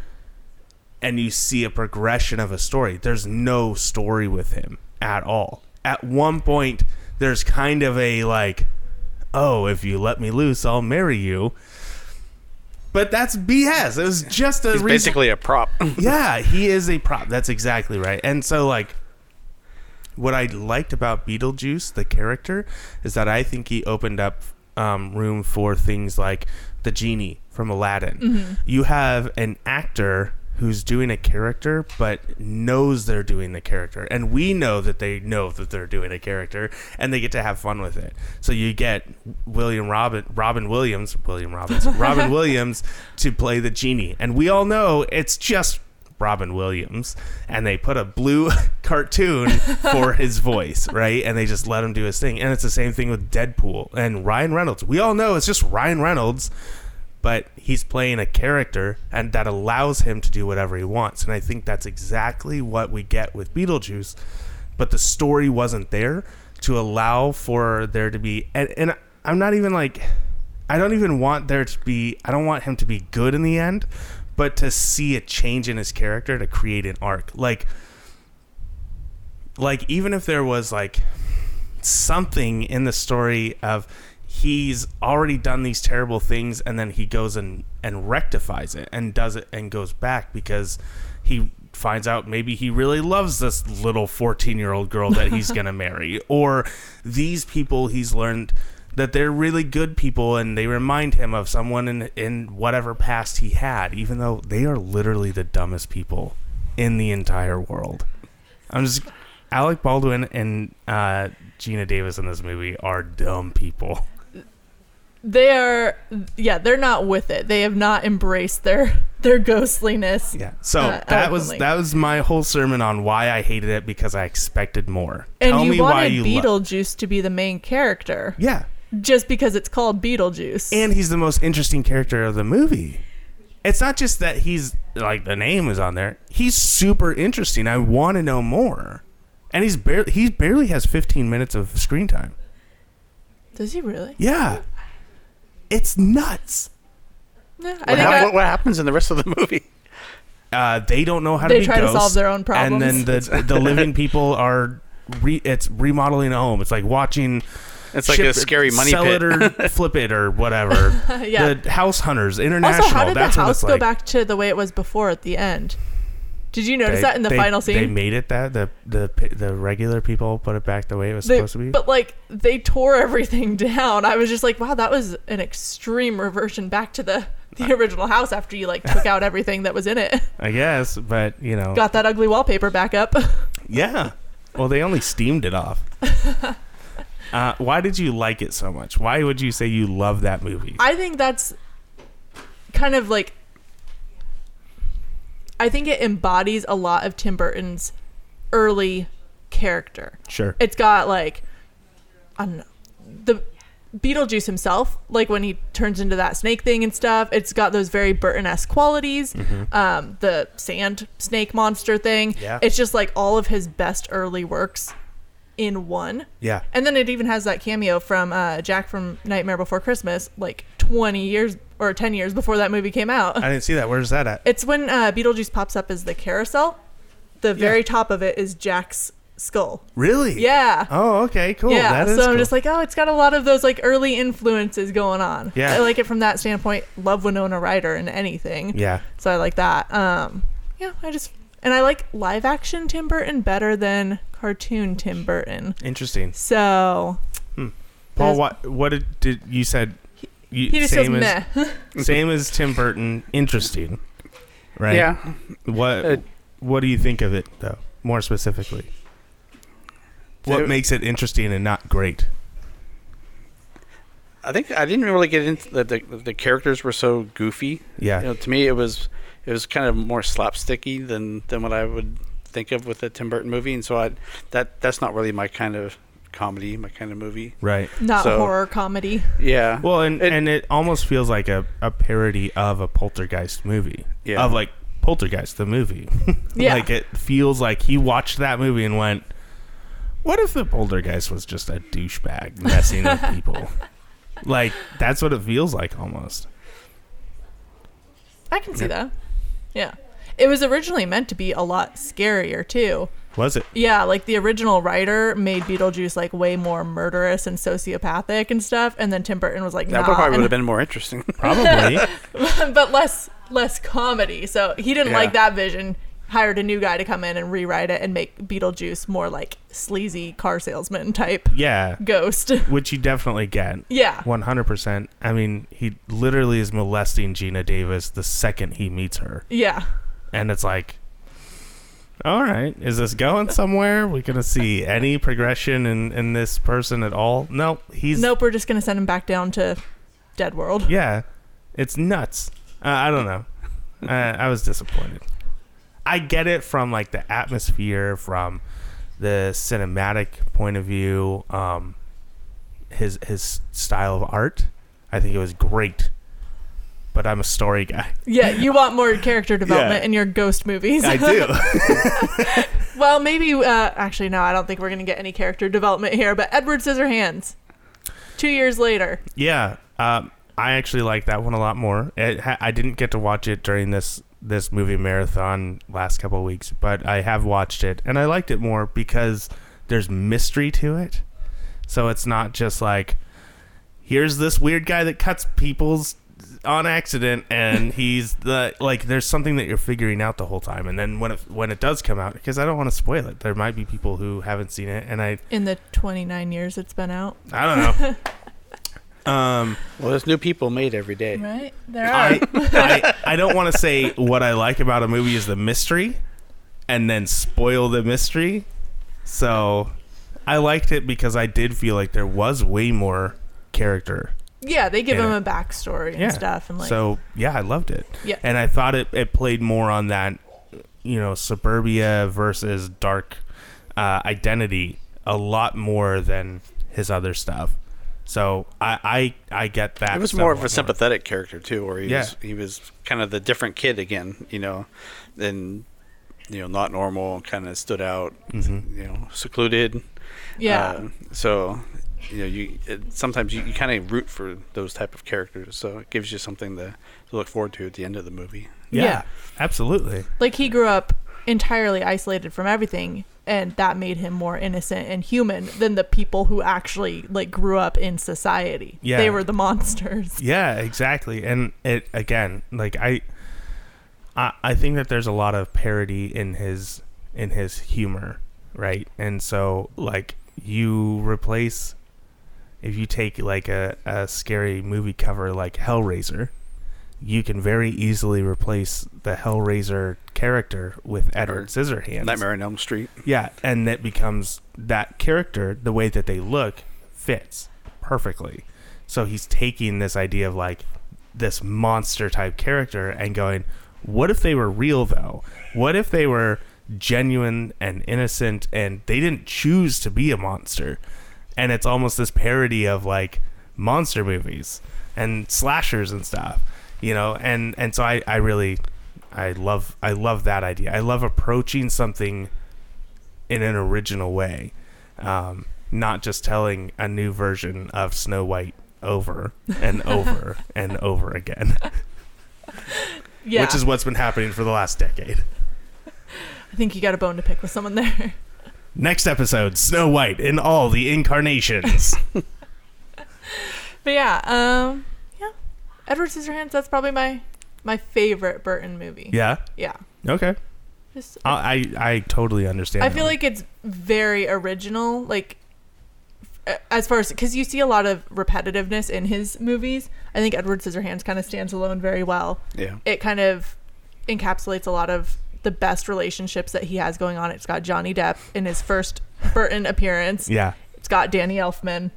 and you see a progression of a story. There's no story with him at all. At one point, there's kind of a like, oh, if you let me loose, I'll marry you. But that's BS. It was just a He's reason- basically a prop. yeah, he is a prop. That's exactly right. And so, like, what I liked about Beetlejuice, the character, is that I think he opened up um, room for things like the genie from Aladdin. You have an actor who's doing a character but knows they're doing the character and we know that they know that they're doing a character and they get to have fun with it so you get william robin robin williams william robbins robin williams to play the genie and we all know it's just Robin Williams, and they put a blue cartoon for his voice, right? And they just let him do his thing. And it's the same thing with Deadpool and Ryan Reynolds. We all know it's just Ryan Reynolds, but he's playing a character, and that allows him to do whatever he wants. And I think that's exactly what we get with Beetlejuice. But the story wasn't there to allow for there to be, and, and I'm not even like, I don't even want there to be, I don't want him to be good in the end, but to see a change in his character to create an arc. Like, like even if there was like something in the story of he's already done these terrible things and then he goes and and rectifies it and does it and goes back because he finds out maybe he really loves this little 14 year old girl that he's gonna marry. Or these people he's learned that they're really good people and they remind him of someone in in whatever past he had even though they are literally the dumbest people in the entire world. I'm just alec baldwin and uh, geena davis in this movie are dumb people they are, yeah, they're not with it. They have not embraced their their ghostliness. Yeah. So Uh, that was that was my whole sermon on why I hated it because I expected more. And Tell you me why wanted you lo- Beetlejuice to be the main character yeah. just because it's called Beetlejuice. And he's the most interesting character of the movie. It's not just that he's like the name is on there. He's super interesting. I want to know more. And he's barely he barely has 15 minutes of screen time. Does he really? Yeah. It's nuts. Yeah, I What, think hap- I- what, what happens in the rest of the movie? Uh, they don't know how They to be try to ghosts, solve their own problems. And then the the living people are re, it's remodeling a home. It's like watching It's like ship a scary money sell pit. it or flip it or whatever. yeah. The House Hunters International. also, how did the that's what house it's go like. back to the way it was before at the end? Did you notice They- that in the they- final scene? They made it that the the the regular people put it back the way it was They- supposed to be. But like they tore everything down. I was just like, wow, that was an extreme reversion back to the the original house after you like took out everything that was in it. I guess, but you know, Got that ugly wallpaper back up. yeah. Well, they only steamed it off. uh, why did you like it so much? Why would you say you love that movie? I think that's kind of like I think it embodies a lot of Tim Burton's early character. Sure. It's got like I don't know the Beetlejuice himself, like when he turns into that snake thing and stuff. It's got those very Burton-esque qualities. Um, the sand snake monster thing. Yeah. It's just like all of his best early works in one. yeah. And then it even has that cameo from uh, Jack from Nightmare Before Christmas, like 20 years or 10 years before that movie came out. I didn't see that. Where's that at? It's when uh, Beetlejuice pops up as the carousel. The very top of it is Jack's skull. Really? Yeah. Oh, okay, cool. yeah, That is so I'm cool. just like, oh, it's got a lot of those like early influences going on. Yeah. I like it from that standpoint. Love Winona Ryder in anything. yeah. So I like that. Um, yeah, I just and I like live action Tim Burton better than cartoon Tim Burton. Interesting. So Paul, what what did, did you said? You, he just goes same as meh. same as Tim Burton. Interesting, right? Yeah. What Uh, What do you think of it though? More specifically, what So- makes it interesting and not great? I think I didn't really get into the the, the characters were so goofy. Yeah. You know, to me, it was it was kind of more slapsticky than than what I would think of with a Tim Burton movie, and so I that that's not really my kind of comedy, my kind of movie. Right. Not So- horror comedy. Yeah. Well, and It- and it almost feels like a, a parody of a Poltergeist movie. Yeah. Of like Poltergeist the movie. Yeah. like it feels like he watched that movie and went, "What if the Poltergeist was just a douchebag messing with people?" Like that's what it feels like almost. I can see that. Yeah. It was originally meant to be a lot scarier too. Was it? Yeah, like the original writer made Beetlejuice like way more murderous and sociopathic and stuff, and then Tim Burton was like, no. that nah, probably would have been more interesting. Probably. but less less comedy. So he didn't Yeah. like that vision. Hired a new guy to come in and rewrite it and make Beetlejuice more like sleazy car salesman type yeah. ghost. Which you definitely get. yeah. 100%. I mean, he literally is molesting Geena Davis the second he meets her. Yeah. And it's like, all right, is this going somewhere? we going to see any progression in, in this person at all? No, he's. Nope, we're just gonna send him back down to Dead World. Yeah, it's nuts. Uh, I don't know. Uh, I was disappointed. I get it from like the atmosphere, from the cinematic point of view, um, his his style of art. I think it was great. But I'm a story guy. Yeah, you want more character development Yeah. in your ghost movies. I do. well, maybe. Uh, actually, no, I don't think we're gonna get any character development here. But Edward Scissorhands, two years later. Yeah, um, I actually like that one a lot more. Ha- I didn't get to watch it during this this movie marathon last couple of weeks, but I have watched it and I liked it more because there's mystery to it. So it's not just like here's this weird guy that cuts people's on accident and he's the like there's something that you're figuring out the whole time and then when it when it does come out because I don't want to spoil it there might be people who haven't seen it and I In the 29 years it's been out. I don't know um well, there's new people made every day. Right? There are. I, I, I don't want to say what I like about a movie is the mystery and then spoil the mystery. So I liked it because I did feel like there was way more character. Yeah, they give Yeah. him a backstory and Yeah. stuff. And like, so yeah, I loved it. Yeah. And I thought it, it played more on that, you know, suburbia versus dark uh, identity a lot more than his other stuff. So I, I, I get that. It was more of lot a sympathetic character too, where he Yeah. was he was kind of the different kid again, you know, than you know not normal, kind of stood out, Mhm. you know, secluded. yeah. Uh, so you know, you it, sometimes you, you kind of root for those type of characters, so it gives you something to, to look forward to at the end of the movie. Yeah, Yeah. absolutely. like he grew up entirely isolated from everything and that made him more innocent and human than the people who actually like grew up in society Yeah. they were the monsters Yeah, exactly. And it again, like I, I, I think that there's a lot of parody in his in his humor, right? And so like you replace if you take like a, a scary movie cover like Hellraiser, you can very easily replace the Hellraiser character with Edward Scissorhands. Nightmare on Elm Street. Yeah, and that becomes that character, the way that they look fits perfectly. So he's taking this idea of like this monster type character and going, what if they were real though? What if they were genuine and innocent and they didn't choose to be a monster? And it's almost this parody of like monster movies and slashers and stuff, you know? And and so I I really I love I love that idea. I love approaching something in an original way, um, not just telling a new version of Snow White over and over and over again, yeah which is what's been happening for the last decade. i think you got a bone to pick with someone there Next episode, Snow White in all the incarnations. But yeah, um, yeah, Edward Scissorhands. That's probably my my favorite Burton movie. yeah. Yeah. Okay. Just, I I, I totally understand. I feel like it's very original, like as far as because you see a lot of repetitiveness in his movies. I think Edward Scissorhands kind of stands alone very well. Yeah. It kind of encapsulates a lot of the best relationships that he has going on. It's got Johnny Depp in his first Burton appearance. yeah. It's got Danny Elfman.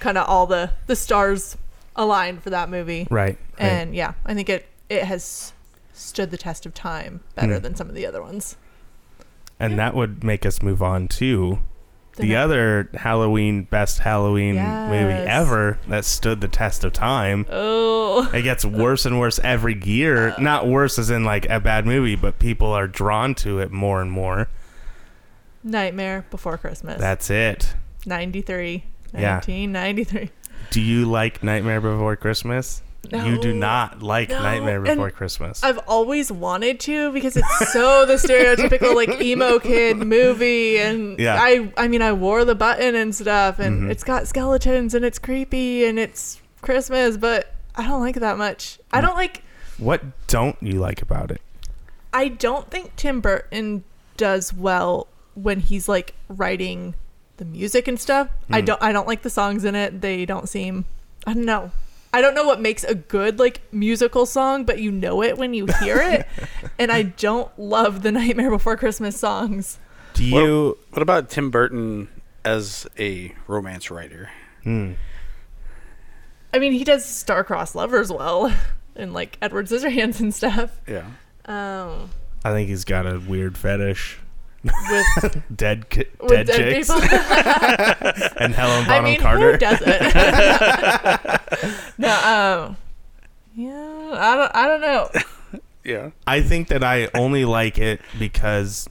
Kind of all the the stars aligned for that movie. Right. right. And yeah, I think it it has stood the test of time better Mm. than some of the other ones. and that would make us move on to The the other Halloween best Halloween movie ever that stood the test of time. Oh. It gets worse and worse every year. Uh. Not worse as in like a bad movie, but people are drawn to it more and more. Nightmare Before Christmas. That's it. 93. Yeah. 1993. Do you like Nightmare Before Christmas? You do not like No, Nightmare and Before Christmas. I've always wanted to because it's so the stereotypical like emo kid movie and Yeah. I I mean I wore the button and stuff and Mhm. it's got skeletons and it's creepy and it's Christmas but I don't like it that much. I don't like what don't you like about it? I don't think Tim Burton does well when he's like writing the music and stuff. I Mm. don't I don't like the songs in it. They don't seem I don't know. I don't know what makes a good like musical song, but you know it when you hear it. and I don't love the Nightmare Before Christmas songs. Do you What about Tim Burton as a romance writer? Hmm. I mean, he does star-crossed lovers well and like Edward Scissorhands and stuff. Yeah. Um I think he's got a weird fetish. With Dead ki- with dead, dead chicks people. and Helen I mean, Carter. who doesn't? no, um, yeah, I don't, I don't know. Yeah. I think that I only like it because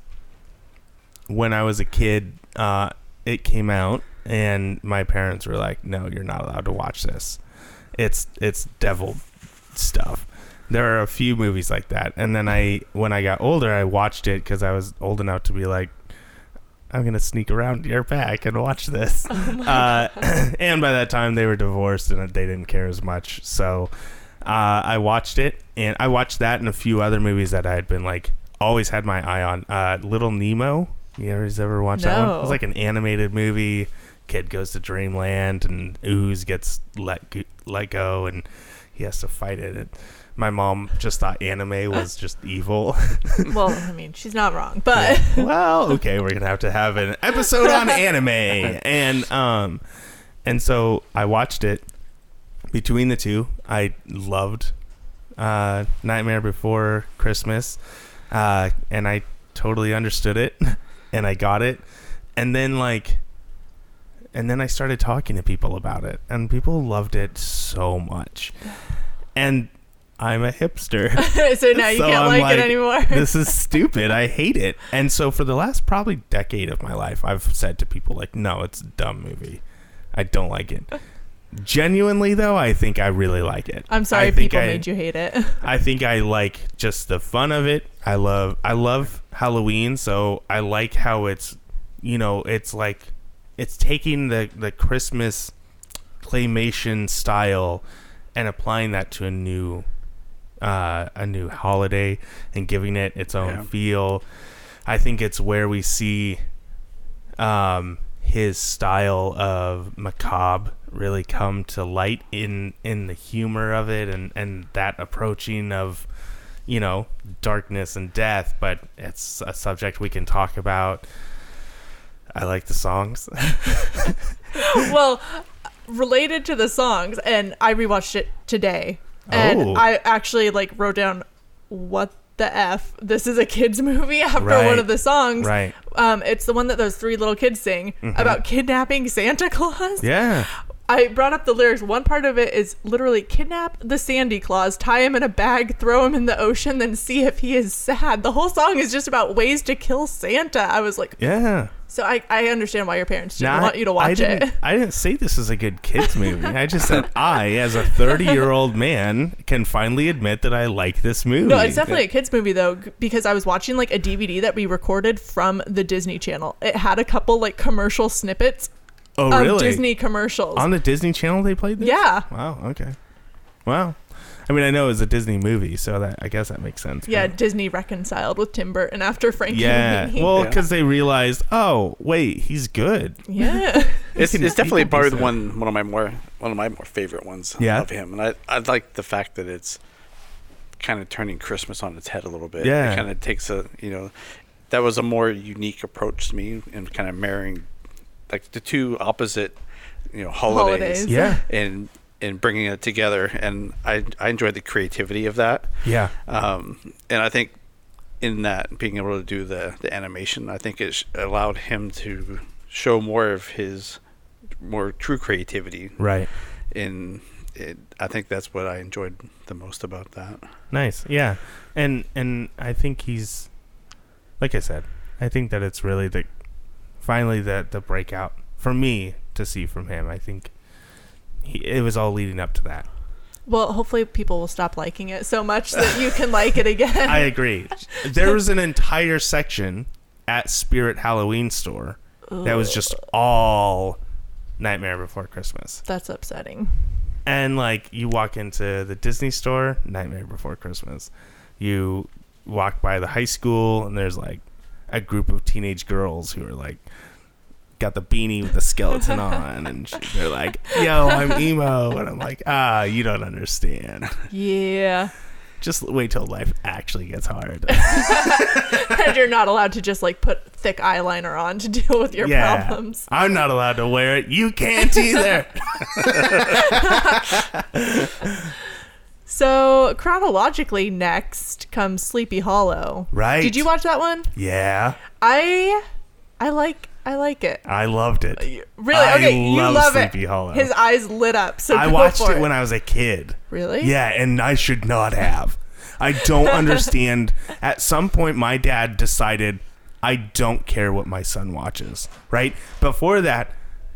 when I was a kid, uh, it came out, and my parents were like, "No, you're not allowed to watch this. It's it's devil stuff." There are a few movies like that, and then I, when I got older, I watched it because I was old enough to be like, "I'm gonna sneak around your back and watch this." uh, and by that time, they were divorced, and they didn't care as much. So uh, I watched it, and I watched that and a few other movies that I had been like always had my eye on. Uh, Little Nemo. You guys ever watch that one? It was like an animated movie. Kid goes to dreamland, and Ooze gets let go, let go, and he has to fight it. And my mom just thought anime was just evil. Well, I mean, she's not wrong, but well, okay, we're gonna have to have an episode on anime, and um, and so I watched it. Between the two, I loved uh, Nightmare Before Christmas, uh, and I totally understood it, and I got it, and then like, and then I started talking to people about it, and people loved it so much, and I'm a hipster so now you So can't like, like, it anymore. this is stupid. I hate it. And so for the last probably decade of my life, I've said to people like, "No, it's a dumb movie. I don't like it." Genuinely though, I think I really like it. I'm sorry, I think people I, made you hate it. I think I like just the fun of it. I love I love Halloween, so I like how it's you know, it's like it's taking the the Christmas claymation style and applying that to a new uh, a new holiday and giving it its own Yeah. feel. I think it's where we see um, his style of macabre really come to light in in the humor of it and and that approaching of you know darkness and death but it's a subject we can talk about i like the songs well, related to the songs, and I rewatched it today, and Oh. I actually like wrote down what the f this is a kids movie after Right. one of the songs. right Um, it's the one that those three little kids sing Mhm. about kidnapping Santa Claus. yeah I brought up the lyrics. One part of it is literally kidnap the Sandy Claus, tie him in a bag, throw him in the ocean, then see if he is sad. The whole song is just about ways to kill Santa. I was like, Yeah. so I, I understand why your parents didn't Not- want you to watch didn't, it. I didn't say this is a good kids movie. I just said I, as a 30 year old man, can finally admit that I like this movie. No, it's definitely a kids movie though, because I was watching like a DVD that we recorded from the Disney Channel. It had a couple like commercial snippets Oh, of really? Disney commercials. On the Disney Channel, they played this. yeah, Wow. Okay. Wow. I mean, I know it was a Disney movie, so that I guess that makes sense. yeah. but- Disney reconciled with Tim Burton after Frankie. Yeah. Well, Yeah. because they realized, oh, wait, he's good. yeah. It's, it's definitely can do probably so. one one of my more one of my more favorite ones Yeah. of him, and I I like the fact that it's kind of turning Christmas on its head a little bit. Yeah. it kind of takes a you know that was a more unique approach to me and kind of marrying like the two opposite you know holidays, Holidays. Yeah. and and bringing it together, and I I enjoyed the creativity of that. Yeah. Um, and I think in that being able to do the, the animation, I think it sh- allowed him to show more of his more true creativity. Right. In it, I think that's what I enjoyed the most about that. Nice. Yeah. And and I think he's like I said, I think that it's really the finally the the breakout for me to see from him. I think he, it was all leading up to that. Well, hopefully people will stop liking it so much that you can like it again. I agree. There was an entire section at Spirit Halloween store that was just all Nightmare Before Christmas. That's upsetting. And like you walk into the Disney store, Nightmare Before Christmas. You walk by the high school and there's like a group of teenage girls who are like got the beanie with the skeleton on and sh- they're like, "Yo, I'm emo." And I'm like, "Ah, you don't understand. Yeah. Just wait till life actually gets hard." and you're not allowed to just like put thick eyeliner on to deal with your yeah. problems. I'm not allowed to wear it. You can't either. So chronologically, next comes Sleepy Hollow. right. Did you watch that one? Yeah. I, I like, I like it. I loved it. Really? I okay, you love love Sleepy it. Hollow. His eyes lit up. So I watched for it when I was a kid. really. Yeah, and I should not have. I don't understand. At some point, my dad decided I don't care what my son watches. Right before that,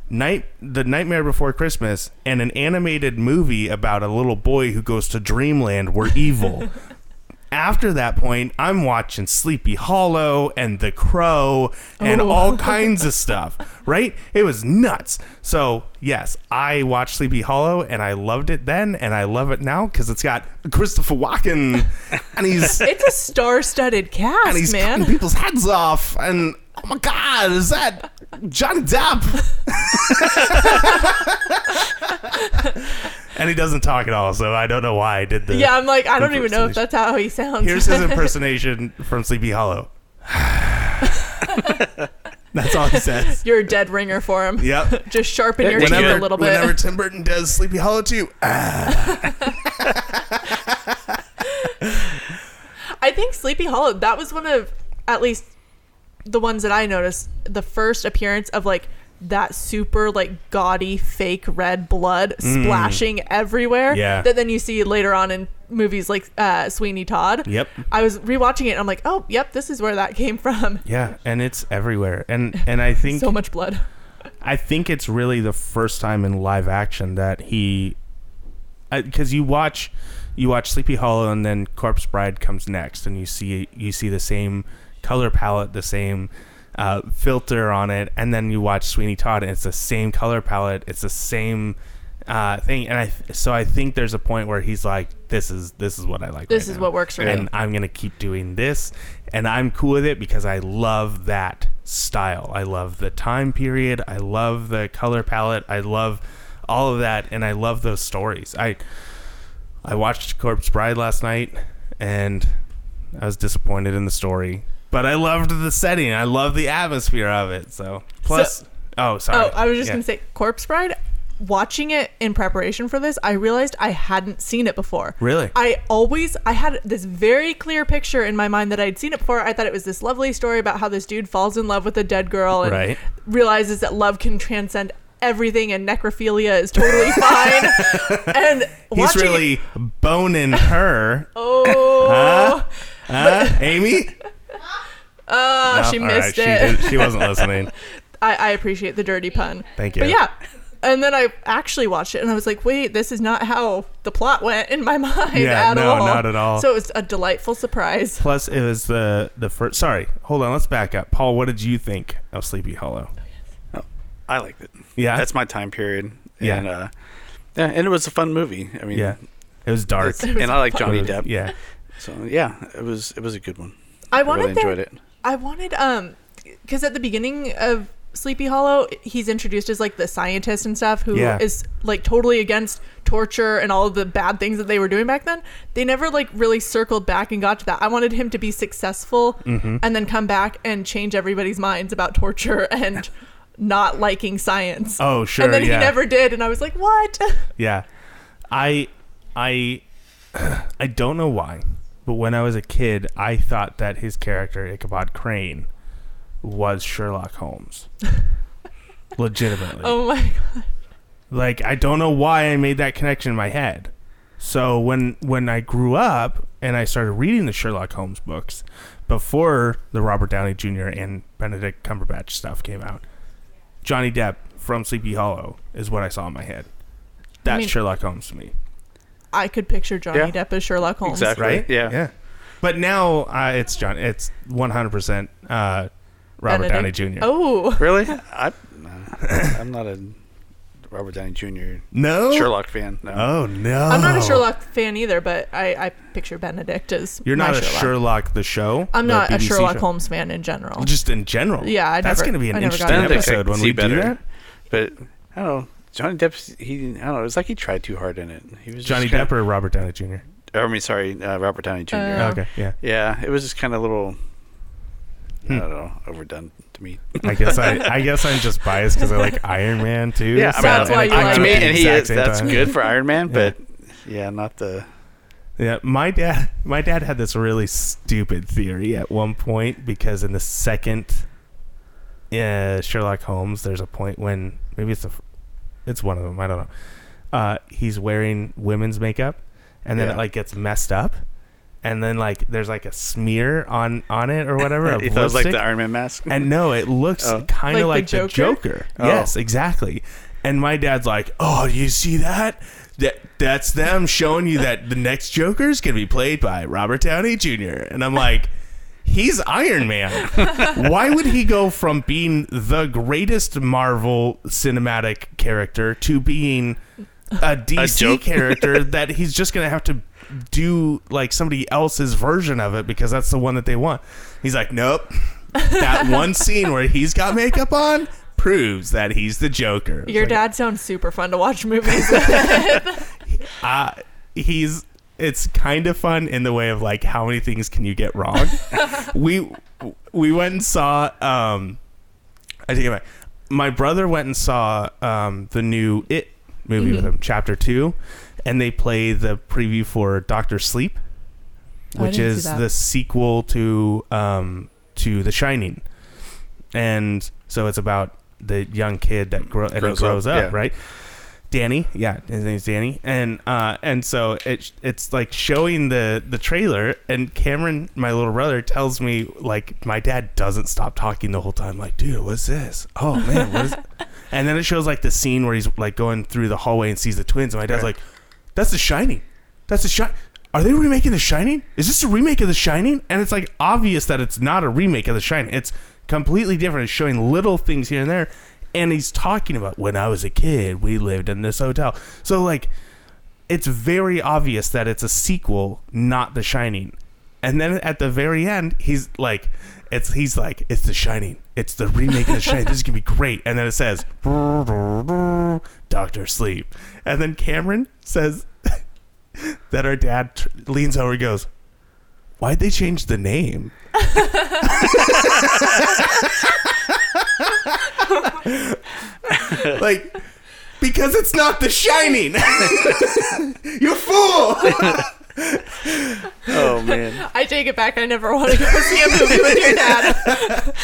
night the Nightmare Before Christmas and an animated movie about a little boy who goes to Dreamland were evil. After that point, I'm watching Sleepy Hollow and The Crow and Oh. all kinds of stuff. Right? It was nuts. So yes, I watched Sleepy Hollow and I loved it then, and I love it now because it's got Christopher Walken, and he's It's a star-studded cast, and he's man. cutting people's heads off, and oh my god, is that Johnny Depp? and he doesn't talk at all, so I don't know why I did the. Yeah, I'm like, I don't even know if that's how he sounds. Here's his impersonation from Sleepy Hollow. That's all he says. You're a dead ringer for him. Yep. Just sharpen your teeth a little bit. whenever Tim Burton does Sleepy Hollow too, ah. I think Sleepy Hollow, that was one of, at least the ones that I noticed, the first appearance of like that super like gaudy fake red blood splashing everywhere. Mm. Yeah. That then you see later on in movies like uh, Sweeney Todd. Yep. I was rewatching it and I'm like, oh, yep, this is where that came from. yeah, and it's everywhere, and and I think So much blood. I think it's really the first time in live action that he, because you watch, you watch Sleepy Hollow and then Corpse Bride comes next, and you see you see the same color palette, the same uh, filter on it, and then you watch Sweeney Todd, and it's the same color palette, it's the same uh, thing, and I so I think there's a point where he's like, this is this is what I like. This right is now. what works for me, and me. I'm gonna keep doing this, and I'm cool with it because I love that style. I love the time period. I love the color palette. I love all of that, and I love those stories. I I watched Corpse Bride last night, and I was disappointed in the story, but I loved the setting. I love the atmosphere of it. So plus, oh sorry. Oh, I was just Yeah. gonna say Corpse Bride. Watching it in preparation for this, I realized I hadn't seen it before. Really? I always I had this very clear picture in my mind that I'd seen it before. I thought it was this lovely story about how this dude falls in love with a dead girl and Right. realizes that love can transcend everything and necrophilia is totally fine. and He's really boning her. oh, Huh? Huh? Amy? Uh, No? she missed she it. did- she wasn't listening. I, I appreciate the dirty pun. Thank you. But yeah. And then I actually watched it and I was like, wait, this is not how the plot went in my mind Yeah, at no, all. not at all. So it was a delightful surprise. Plus, it was the the first. Sorry, hold on. Let's back up. Paul, what did you think of Sleepy Hollow? I liked it. Yeah, That's my time period. Yeah. And, uh, yeah, and it was a fun movie. I mean, yeah. It was dark. it's- and I like Johnny It Depp. Yeah, So yeah, it was it was a good one. I I wanted really there- enjoyed it. I wanted um because at the beginning of Sleepy Hollow, he's introduced as like the scientist and stuff who is Yeah. like totally against torture and all of the bad things that they were doing back then. They never like really circled back and got to that. I wanted him to be successful Mm-hmm. and then come back and change everybody's minds about torture and not liking science. Oh, sure, And then yeah. he never did, and I was like, what? yeah. I, I, I don't know why, but when I was a kid, I thought that his character Ichabod Crane was Sherlock Holmes. Legitimately. oh my god. Like I don't know why I made that connection in my head. So when when I grew up and I started reading the Sherlock Holmes books before the Robert Downey Jr. and Benedict Cumberbatch stuff came out, Johnny Depp from Sleepy Hollow is what I saw in my head. That's mean- Sherlock Holmes to me, I could picture Johnny Yeah. Depp as Sherlock Holmes. Exactly. right? Yeah. yeah. But now uh, it's John. It's one hundred percent uh, Robert Benedict. Downey Jr. Oh. Really? I, nah, I'm not a Robert Downey Jr. no Sherlock fan. No. Oh no! I'm not a Sherlock fan either, but I, I picture Benedict as You're my not a Sherlock. Sherlock the show. I'm the not a Sherlock show? Holmes fan in general. Just in general. Yeah, I that's going to be an interesting into Benedict I episode could when see we better. do that. But I don't know. Johnny Depp. He. I don't know. It's like he tried too hard in it. He was Johnny kinda, Depp or Robert Downey Jr. I mean, sorry, uh, Robert Downey Jr. Uh, okay, yeah. yeah, it was just kind of a little. Hmm. I don't know, overdone to me. I guess I, I guess I'm just biased because I like Iron Man too. Yeah, I mean, That's why you like out to me, and he is. That's time. good for Iron Man, but yeah, not the. Yeah, my dad, my dad had this really stupid theory at one point because in the second, uh, Sherlock Holmes, there's a point when maybe it's the, f- it's one of them. I don't know. Uh, he's wearing women's makeup, and then Yeah. it like gets messed up, and then like there's like a smear on on it or whatever. of He thought it was like lipstick. the Iron Man mask. And no, it looks Oh. kind of Like like, the the Joker? Joker. Oh. Yes, exactly. And my dad's like, "Oh, do you see that? That that's them showing you that the next Joker is going to be played by Robert Downey Jr." And I'm like, "He's Iron Man. Why would he go from being the greatest Marvel cinematic character to being a DC joke. character that he's just going to have to do like somebody else's version of it because that's the one that they want?" He's like, "Nope." that one scene where he's got makeup on proves that he's the Joker. Your like, dad sounds super fun to watch movies with. uh, he's it's kind of fun in the way of like how many things can you get wrong. we we went and saw um I take it back. My brother went and saw um the new It movie with him, chapter 2, and they play the preview for Doctor Sleep, Oh, which didn't is the sequel to um to The Shining. And so it's about the young kid that grow, and Grows grows up, up, yeah. right? Danny, yeah, his name's Danny, and uh, and so it it's like showing the the trailer, and Cameron, my little brother, tells me like my dad doesn't stop talking the whole time, like, dude, what's this? Oh man, what is? and then it shows like the scene where he's like going through the hallway and sees the twins, and my dad's like, that's The Shining, that's The Shining. Are they remaking The Shining? Is this a remake of The Shining? And it's like obvious that it's not a remake of The Shining. It's completely different. It's showing little things here and there. And he's talking about when I was a kid, we lived in this hotel. So like it's very obvious that it's a sequel, not The Shining. And then at the very end, he's like, it's he's like, it's The Shining. It's the remake of The Shining. This is gonna be great. And then it says, Doctor Sleep. And then Cameron says that our dad tr- leans over and goes, Why'd they change the name? like, because it's not The Shining. you fool. Oh man. I take it back. I never want to go see a movie with your dad.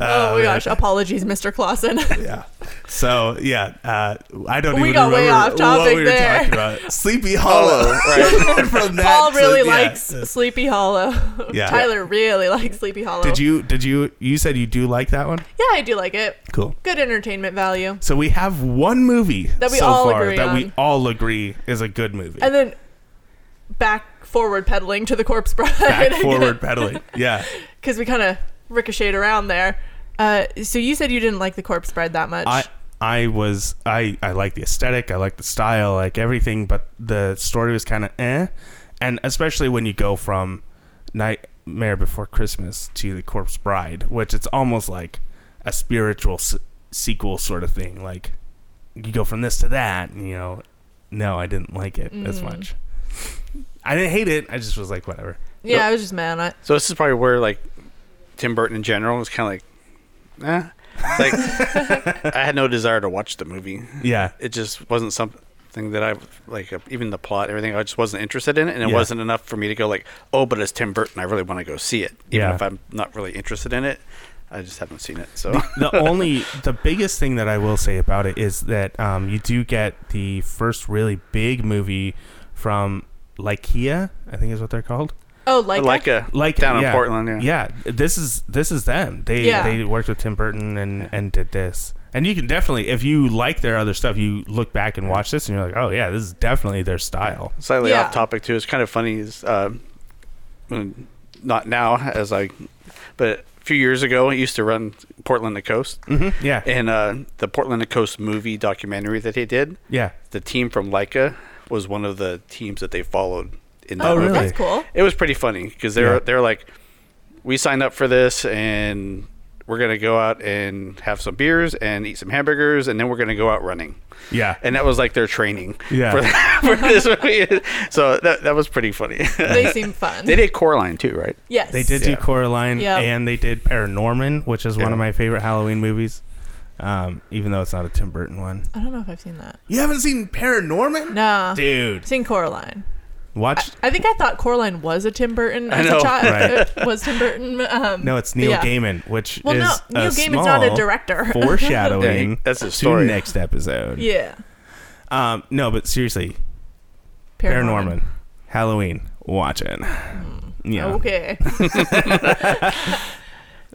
oh my uh, gosh. Apologies, Mr. Clausen. yeah. So yeah, uh, I don't We even got way remember off topic what we were there. talking about. Sleepy Hollow. right. From that Paul to- really yeah. likes Sleepy Hollow. Yeah. Tyler really likes Sleepy Hollow. Did you? Did you? You said you do like that one? Yeah, I do like it. Cool. Good entertainment value. So we have one movie That we so all far agree that on. we all agree is a good movie. And then back forward pedaling to the corpse bride. Back forward pedaling. Yeah. Because we kind of ricocheted around there. Uh, so you said you didn't like the corpse bride that much. I I was I I like the aesthetic, I like the style, like everything, but the story was kind of eh, and especially when you go from Nightmare Before Christmas to The Corpse Bride, which it's almost like a spiritual s- sequel sort of thing. Like you go from this to that, and, you know. No, I didn't like it as Mm. much. I didn't hate it. I just was like, whatever. yeah, I was just mad on it. So this is probably where like Tim Burton in general was kind of like, eh. Like I had no desire to watch the movie. Yeah, It just wasn't something that I like. Even the plot, everything, I just wasn't interested in it, and it Yeah. wasn't enough for me to go like, oh, but it's Tim Burton. I really want to go see it, even Yeah. if I'm not really interested in it. I just haven't seen it. So the only the biggest thing that I will say about it is that um, you do get the first really big movie from Laika, I think is what they're called. Oh, like, like a Like down yeah, in Portland, yeah. yeah. This is this is them. They Yeah. they worked with Tim Burton and and did this. And you can definitely, if you like their other stuff, you look back and watch this, and you're like, oh yeah, this is definitely their style. slightly Yeah. off topic too. It's kind of funny. Is uh, mm, not now as I, but a few years ago, I used to run Portland to Coast, Mm-hmm. Yeah, and uh, the Portland to Coast movie documentary that they did. yeah. The team from Laika was one of the teams that they followed in that Oh, movie. really? That's cool. It was pretty funny because they're Yeah. they're like, we signed up for this and we're gonna go out and have some beers and eat some hamburgers and then we're gonna go out running. Yeah. And that was like their training Yeah. for, for this movie. So that that was pretty funny. They seem fun. they did Coraline too, right? yes. They did do Coraline, Yep. and they did Paranorman, which is one of my favorite Halloween movies. Um, even though it's not a Tim Burton one. I don't know if I've seen that. You haven't seen Paranorman? No, Dude, I've seen Coraline. Watch. I think I thought Coraline was a Tim Burton I as know. a child. Right. It was Tim Burton. Um, No, it's Neil yeah. Gaiman, which Well, is no, a Neil Gaiman's not a director. foreshadowing Yeah, he- that's his to story. next episode. yeah. Um, no, but seriously, Paranorman, Halloween, watch it. Yeah. Okay.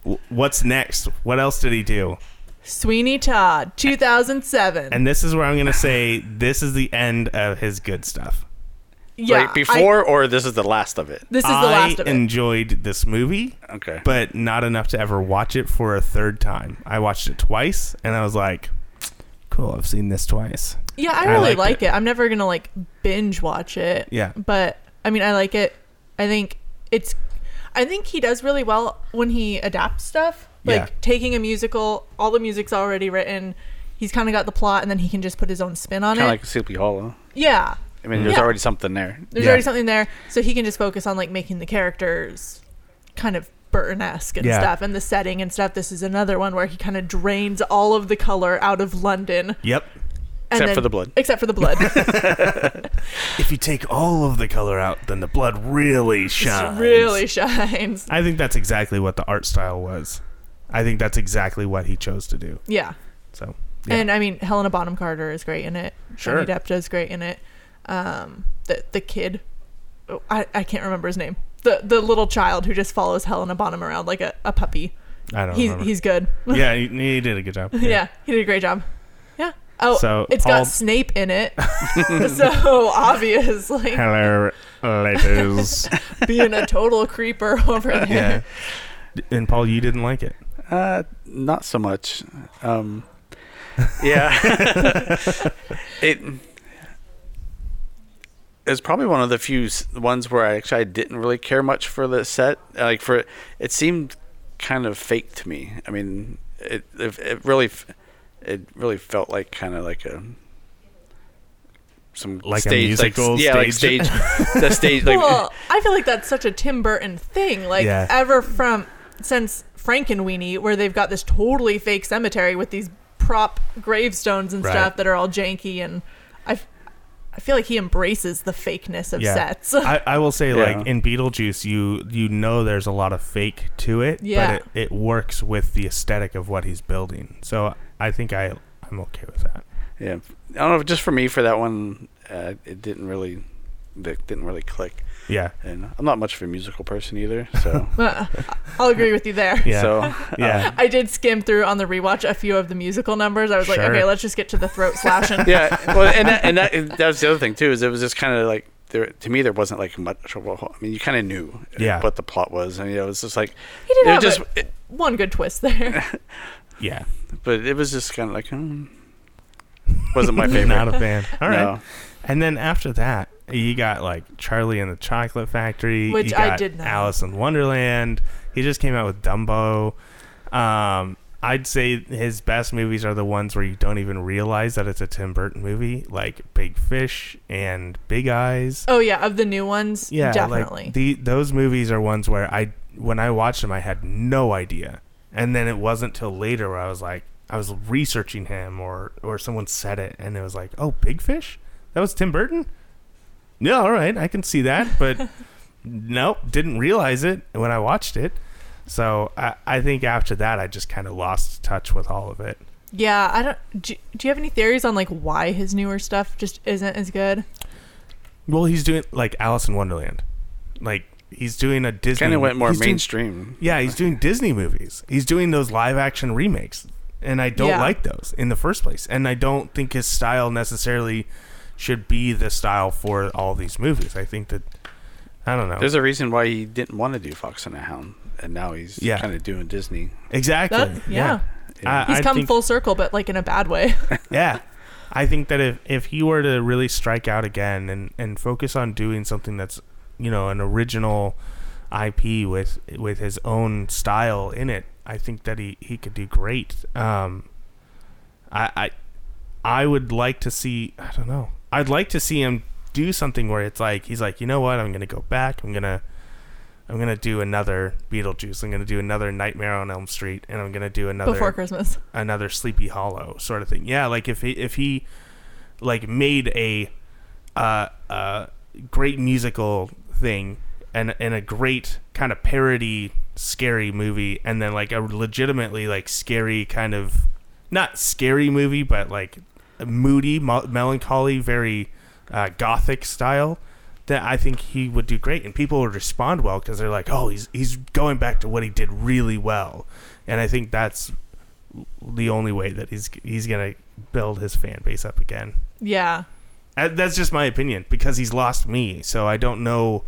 What's next? What else did he do? Sweeney Todd, 2007. And this is where I'm gonna say this is the end of his good stuff. Yeah, like before, or this is the last of it. This is the I last of it. enjoyed this movie, Okay. but not enough to ever watch it for a third time. I watched it twice, and I was like, "Cool, I've seen this twice." yeah, I I really liked like it. it. I'm never gonna like binge watch it. Yeah. But I mean, I like it. I think it's. I think he does really well when he adapts stuff. Like Yeah. taking a musical, all the music's already written. He's kind of got the plot, and then he can just put his own spin on Kind it. of like Sleepy Hollow. yeah, I mean, there's Yeah. already something there. there's Yeah. already something there, so he can just focus on like making the characters kind of Burton-esque and Yeah. stuff, and the setting and stuff. This is another one where he kind of drains all of the color out of London, Yep. and Except then- for the blood. Except for the blood. If you take all of the color out, then the blood really It shines. really shines. I think that's exactly what the art style was. I think that's exactly what he chose to do. Yeah. So, yeah. And I mean, Helena Bonham Carter is great in it. Sure. Johnny Depp is great in it. Um, the the kid, oh, I, I can't remember his name. The the little child who just follows Helena Bonham around like a, a puppy. I don't He's remember. he's good. yeah, he, he did a good job. yeah. he did a great job. Yeah. Oh, So, it's got Snape in it. so obviously Hello, ladies. being a total creeper over there. yeah. And Paul, you didn't like it. Uh, not so much. Um, yeah, it it's probably one of the few ones where I actually didn't really care much for the set. Like for it seemed kind of fake to me. I mean, it it, it really it really felt like kind of like a some Like a stage, musical like, yeah, like stage? stage, the stage, like well, I feel like that's such a Tim Burton thing. Like Yeah. ever from since Frankenweenie, where they've got this totally fake cemetery with these prop gravestones and Right. stuff that are all janky, and I, I feel like he embraces the fakeness of Yeah. sets. I, I will say, Yeah. like in Beetlejuice, you you know there's a lot of fake to it, Yeah. but it, it works with the aesthetic of what he's building. So I think I I'm okay with that. Yeah, I don't know. Just for me, for that one, uh, it didn't really, it didn't really click. Yeah. And I'm not much of a musical person either, so Uh, I'll agree with you there. Yeah. so uh, Yeah. I did skim through on the rewatch a few of the musical numbers. I was like, okay, let's just get to the throat slashing. yeah. Well, and that, and that, that was the other thing too. Is it was just kind of like there to me there wasn't like much. Of a, I mean, you kind of knew Yeah. what the plot was, and you know, it was just like He did it have was a- just. It, one good twist there. Yeah. but it was just kind of like hmm, wasn't my favorite. Not a fan. All right. No. And then after that, you got like Charlie and the Chocolate Factory. Which I did not. Alice in Wonderland. He just came out with Dumbo. Um, I'd say his best movies are the ones where you don't even realize that it's a Tim Burton movie, like Big Fish and Big Eyes. oh yeah, of the new ones, Yeah, definitely. Like the those movies are ones where I when I watched them I had no idea. And then it wasn't till later where I was like I was researching him or or someone said it and it was like, "Oh, Big Fish? That was Tim Burton?" Yeah, all right, I can see that, but nope, didn't realize it when I watched it. So I, I think after that, I just kind of lost touch with all of it. yeah, I don't. Do, do you have any theories on like why his newer stuff just isn't as good? Well, he's doing like Alice in Wonderland, like he's doing a Disney. Kind of went more he's doing- mainstream. Yeah, he's doing Disney movies. He's doing those live action remakes. And I don't Yeah. like those in the first place. And I don't think his style necessarily should be the style for all these movies. I think that I don't know. There's a reason why he didn't want to do Fox and the Hound, and now he's Yeah. kind of doing Disney. exactly. That- yeah. I- He's I come think- full circle, but like in a bad way. Yeah. I think that if, if he were to really strike out again and, and focus on doing something that's, you know, an original IP with with his own style in it, I think that he, he could do great. Um, I, I I would like to see I don't know. I'd like to see him do something where it's like he's like, you know what, I'm gonna go back, I'm gonna I'm gonna do another Beetlejuice, I'm gonna do another Nightmare on Elm Street, and I'm gonna do another Before Christmas. another Sleepy Hollow sort of thing. Yeah, like if he if he like made a uh, uh great musical thing and and a great kind of parody scary movie and then like a legitimately like scary kind of not scary movie but like moody mo- melancholy very uh, gothic style that I think he would do great and people would respond well because they're like oh he's he's going back to what he did really well and I think that's the only way that he's he's gonna build his fan base up again. Yeah. Uh, That's just my opinion because he's lost me. So I don't know.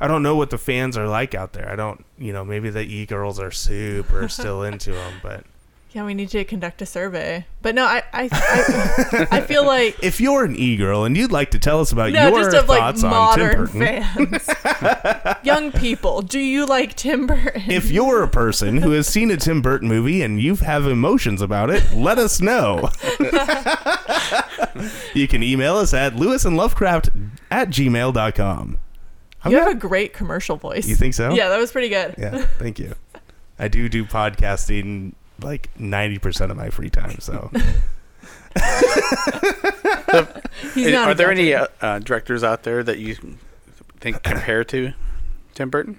I don't know what the fans are like out there. I don't, you know, maybe the e girls are super still into him, but Yeah, we need to conduct a survey. But no, I I, I, I feel like if you're an e girl and you'd like to tell us about no, your just of like thoughts on Tim modern Burton, fans. Young people, do you like Tim Burton? if you're a person who has seen a Tim Burton movie and you have emotions about it, let us know. you can email us at lewisandlovecraft at gmail.com. I'm you not- have a great commercial voice. You think so? Yeah, that was pretty good. Yeah, thank you. I do do podcasting like 90% of my free time, so. He's not are there any uh, uh, directors out there that you think compare to Tim Burton?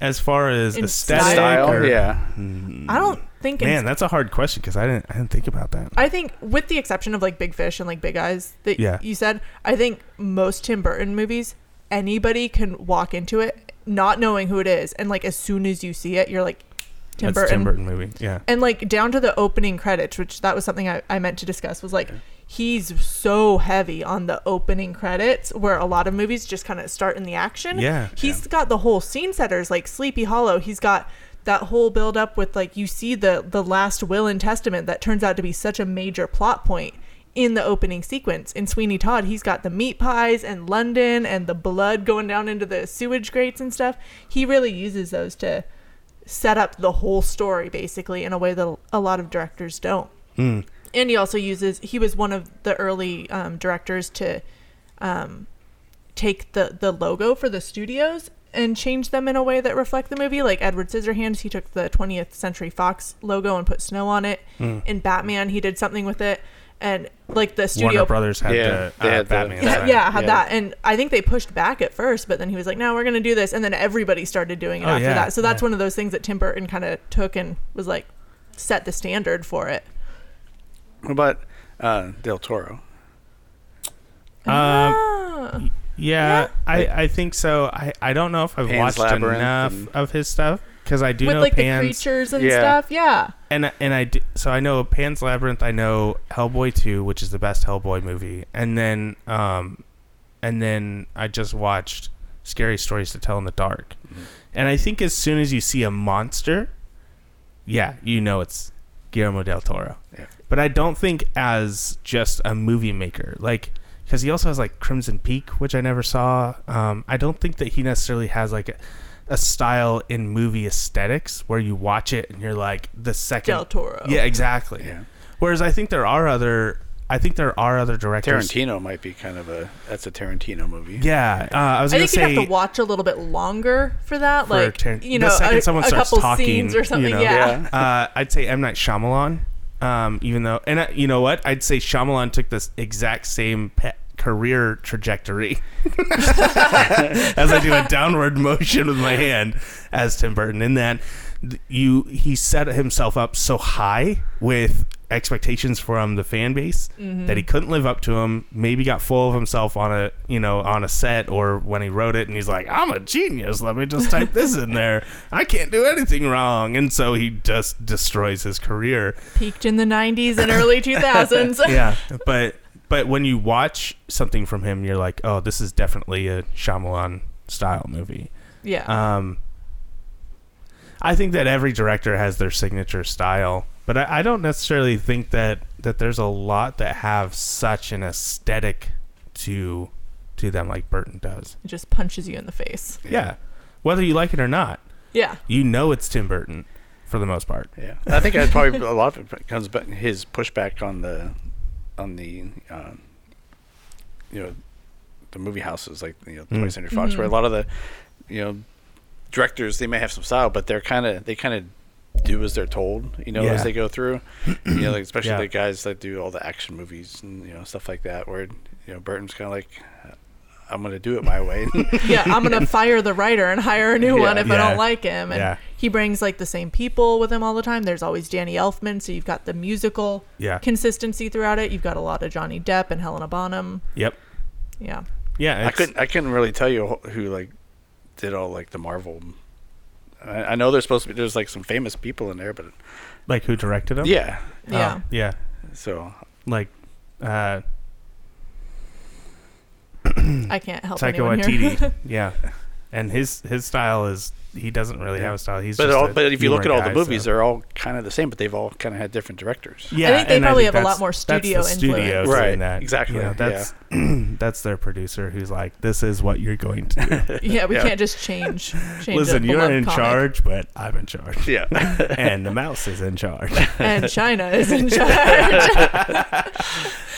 As far as In aesthetic Style? or- yeah. Mm, I don't think. Man, that's a hard question because I didn't I didn't think about that. I think, with the exception of like Big Fish and like Big Eyes that Yeah. you said, I think most Tim Burton movies, anybody can walk into it not knowing who it is, and like as soon as you see it, you're like Tim that's Burton. Tim Burton movie. Yeah. And like down to the opening credits, which that was something I, I meant to discuss, was like he's so heavy on the opening credits where a lot of movies just kind of start in the action. Yeah. He's got the whole scene setters like Sleepy Hollow. He's got that whole build up with like you see the the last will and testament that turns out to be such a major plot point in the opening sequence. In Sweeney Todd, he's got the meat pies and London and the blood going down into the sewage grates and stuff. He really uses those to set up the whole story basically in a way that a lot of directors don't. Mm. And he also uses he was one of the early um, directors to um, take the the logo for the studios and change them in a way that reflect the movie. Like Edward Scissorhands, he took the 20th Century Fox logo and put snow on it. Mm. In Batman, he did something with it, and like the Warner studio Brothers had Yeah, the they uh, had the- yeah, sign. yeah, had Yeah. that, and I think they pushed back at first, but then he was like, "No, we're gonna do this," and then everybody started doing it Oh, after yeah, that. So that's yeah. one of those things that Tim Burton kind of took and was like, set the standard for it. What about uh, Del Toro? Um, Ah. yeah, Yeah. I, I think so. I, I don't know if I've Pan's watched Labyrinth enough and- of his stuff because I do with know like the creatures and Yeah. stuff. Yeah. and and I do, so I know Pan's Labyrinth. I know Hellboy two, which is the best Hellboy movie, and then um, and then I just watched Scary Stories to Tell in the Dark, and I think as soon as you see a monster, yeah, you know it's Guillermo del Toro. Yeah. But I don't think as just a movie maker, like because he also has like Crimson Peak, which I never saw. Um, I don't think that he necessarily has like a, a style in movie aesthetics where you watch it and you're like the second. Del Toro. Yeah, exactly. Yeah. Whereas I think there are other. I think there are other directors. Tarantino might be kind of a that's a Tarantino movie. Yeah, uh, I was I gonna think you have to watch a little bit longer for that, For like Tar- you the know, second a, someone a starts couple talking, scenes or something. you know. yeah. Yeah. uh, I'd say M Night Shyamalan. Um, even though, and uh, you know what, I'd say Shyamalan took this exact same pe- career trajectory as I do a downward motion with my hand as Tim Burton. In that, you he set himself up so high with expectations from the fan base mm-hmm. that he couldn't live up to them. Maybe got full of himself on a you know on a set or when he wrote it, and he's like, "I'm a genius. Let me just type this in there. I can't do anything wrong." And so he just destroys his career. Peaked in the '90s and early 2000s. Yeah, but but when you watch something from him, you're like, "Oh, this is definitely a Shyamalan style movie." yeah. Um, I think that every director has their signature style, but I, I don't necessarily think that that there's a lot that have such an aesthetic to to them like Burton does. it just punches you in the face. Yeah, whether you like it or not, Yeah. you know it's Tim Burton for the most part. Yeah, I think that's probably a lot of it comes back his pushback on the on the um, you know the movie houses like you know 20th Mm. Century Fox, where a Mhm. lot of the you know directors they may have some style, but they're kind of they kind of do as they're told, you know, Yeah. as they go through. you know, like especially Yeah. the guys that do all the action movies and you know stuff like that, where you know Burton's kind of like. I'm gonna do it my way. Yeah, I'm gonna fire the writer and hire a new Yeah. one if I don't like him. And Yeah. he brings like the same people with him all the time. There's always Danny Elfman, so you've got the musical Yeah. consistency throughout it. You've got a lot of Johnny Depp and Helena Bonham. Yep. Yeah. Yeah. I couldn't. I couldn't really tell you who, who like did all like the Marvel. I, I know there's supposed to be there's like some famous people in there, but like who directed them? yeah. Yeah. Oh, yeah. So Like uh, I can't help Taika anyone here. Waititi. yeah. And his his style is he doesn't really Yeah. have a style. He's but just all, a but if you look at humor all the movies, so- they're all kind of the same, but they've all kind of had different directors. Yeah, I think they and probably have a lot more that's studio the studio influence. doing Right, that. exactly, You know, that's that's their producer who's like, "This is what you're going to do." Yeah, we Yeah. can't just change. change Listen, a you're in comic. charge, but I'm in charge, Yeah. and the mouse is in charge. and China is in charge.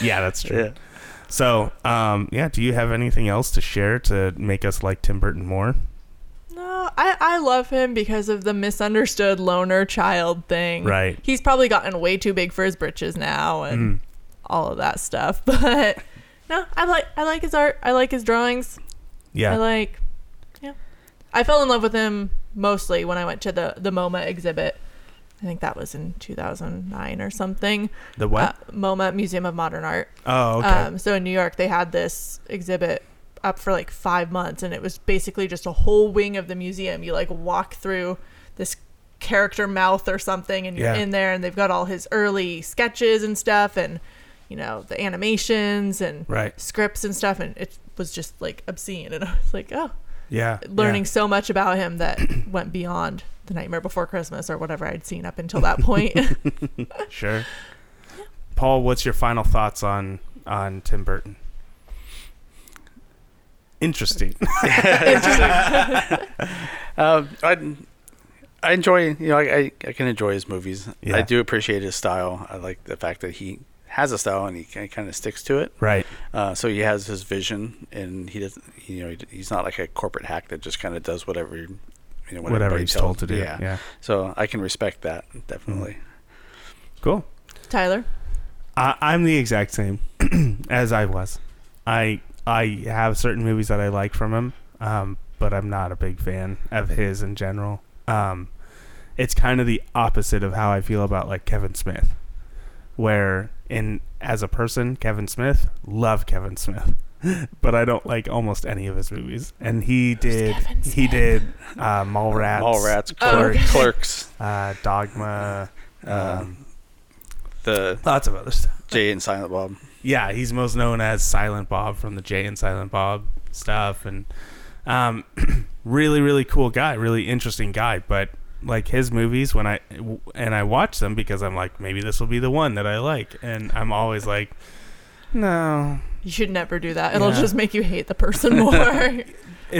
yeah, that's true. yeah. So, um, yeah, do you have anything else to share to make us like Tim Burton more? no, I I love him because of the misunderstood loner child thing. Right. He's probably gotten way too big for his britches now, and Mm. all of that stuff. But no, I like I like his art. I like his drawings. Yeah. I like, yeah. I fell in love with him mostly when I went to the the MoMA exhibit. I think that was in 2009 or something. the what? Uh, MoMA Museum of Modern Art. oh, okay. Um, so in New York, they had this exhibit up for like five months, and it was basically just a whole wing of the museum. You like walk through this character mouth or something, and you're Yeah. in there, and they've got all his early sketches and stuff, and you know the animations and right. scripts and stuff, and it was just like obscene. And I was like, oh, Yeah. learning so much about him that went beyond the Nightmare Before Christmas or whatever I'd seen up until that point. Yeah. Sure. Paul, what's your final thoughts on on Tim Burton? Interesting. Um, I I enjoy you know I, I, I can enjoy his movies. Yeah. I do appreciate his style. I like the fact that he has a style and he kind of sticks to it. right. Uh, so he has his vision, and he doesn't. You know, he, he's not like a corporate hack that just kind of does whatever. You know, Whatever everybody he's told to do. Yeah. yeah. So I can respect that definitely. Cool. Tyler, I, I'm the exact same as I was. I I have certain movies that I like from him, um, but I'm not a big fan of his in general. Um, it's kind of the opposite of how I feel about like Kevin Smith. where in as a person, Kevin Smith, love Kevin Smith. But I don't like almost any of his movies, and he did. Kevin He Smith? did uh, Mallrats, Mallrats, Oh, okay. clerks, uh, Dogma, um, um, the lots of other stuff. Jay and Silent Bob. yeah, he's most known as Silent Bob from the Jay and Silent Bob stuff, and um, really, really cool guy, really interesting guy. But like his movies, when I and I watch them because I'm like, maybe this will be the one that I like, and I'm always like, no, You should never do that. It'll Yeah. just make you hate the person more.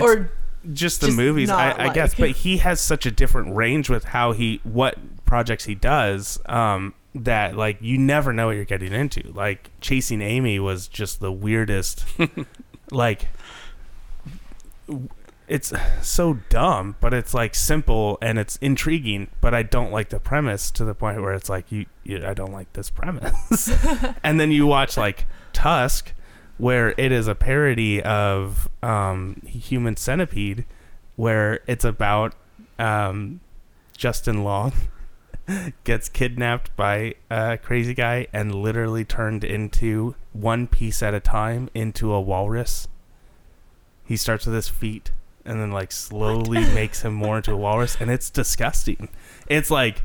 or just the just movies, I, I guess. But he has such a different range with how he what projects he does. Um, that like you never know what you're getting into. Like Chasing Amy was just the weirdest. like it's so dumb, but it's like simple and it's intriguing. But I don't like the premise to the point where it's like you, you I don't like this premise. and then you watch like Tusk, where it is a parody of um, Human Centipede, where it's about um, Justin Long gets kidnapped by a crazy guy and literally turned into one piece at a time into a walrus. He starts with his feet and then like slowly makes him more into a walrus and it's disgusting. It's like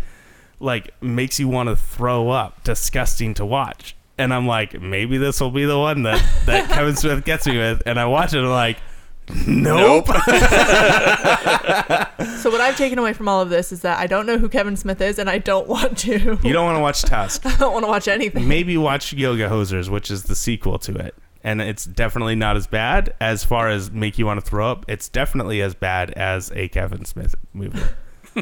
like makes you want to throw up, disgusting to watch. And I'm like, maybe this will be the one that that Kevin Smith gets me with and I watch it and I'm like Nope. so what I've taken away from all of this is that I don't know who Kevin Smith is, and I don't want to. You don't want to watch Tusk. I don't want to watch anything. maybe watch Yoga Hosers, which is the sequel to it. And it's definitely not as bad as far as make you want to throw up. It's definitely as bad as a Kevin Smith movie.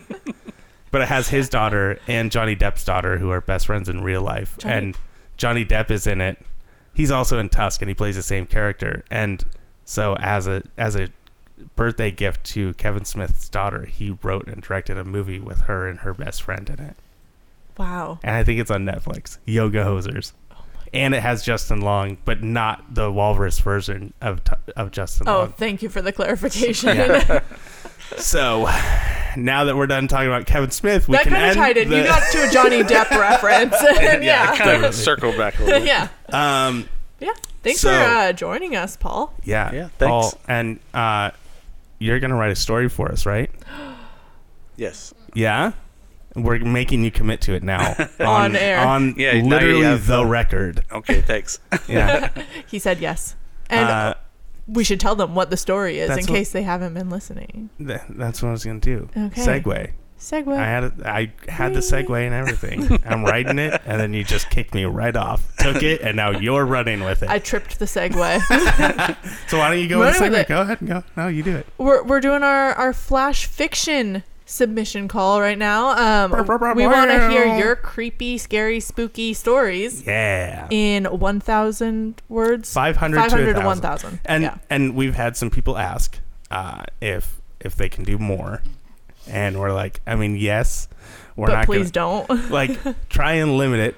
but it has his daughter and Johnny Depp's daughter who are best friends in real life. Johnny- And Johnny Depp is in it. He's also in Tusk and he plays the same character. And so as a as a birthday gift to Kevin Smith's daughter, he wrote and directed a movie with her and her best friend in it Wow. and I think it's on Netflix. Yoga Hosers, and it has Justin Long, but not the Walrus version of of Justin Long. Oh, Long. thank you for the clarification. Yeah. So now that we're done talking about Kevin Smith, we that can kind of end tied in. the- You got to a Johnny Depp reference. and yeah. kind of circle back a little bit. yeah. um, Yeah. Thanks So- for uh, joining us, Paul. yeah, Yeah, Paul, and uh, you're gonna write a story for us, right? Yes. Yeah. We're making you commit to it now On air. on Yeah, now you literally have the the- record. Okay, thanks. Yeah, He said yes. And uh, we should tell them what the story is in that's what- case they haven't been listening. th- that's what I was gonna do. Okay. Segue. Segue. I had it, I had the segue and everything. I'm writing it, and then you just kicked me right off. Took it, and now you're running with it. I tripped the segue. so why don't you go with Running the with segue? it. Go ahead and go. No, you do it. we're we're doing our our flash fiction submission call right now. Um, we want to hear your creepy, scary, spooky stories Yeah. in 1,000 words. 500, 500 to to 1,000. 1,000. And yeah. and we've had some people ask uh, if if they can do more, and we're like, I mean, yes, we're but not please gonna, don't. like try and limit it.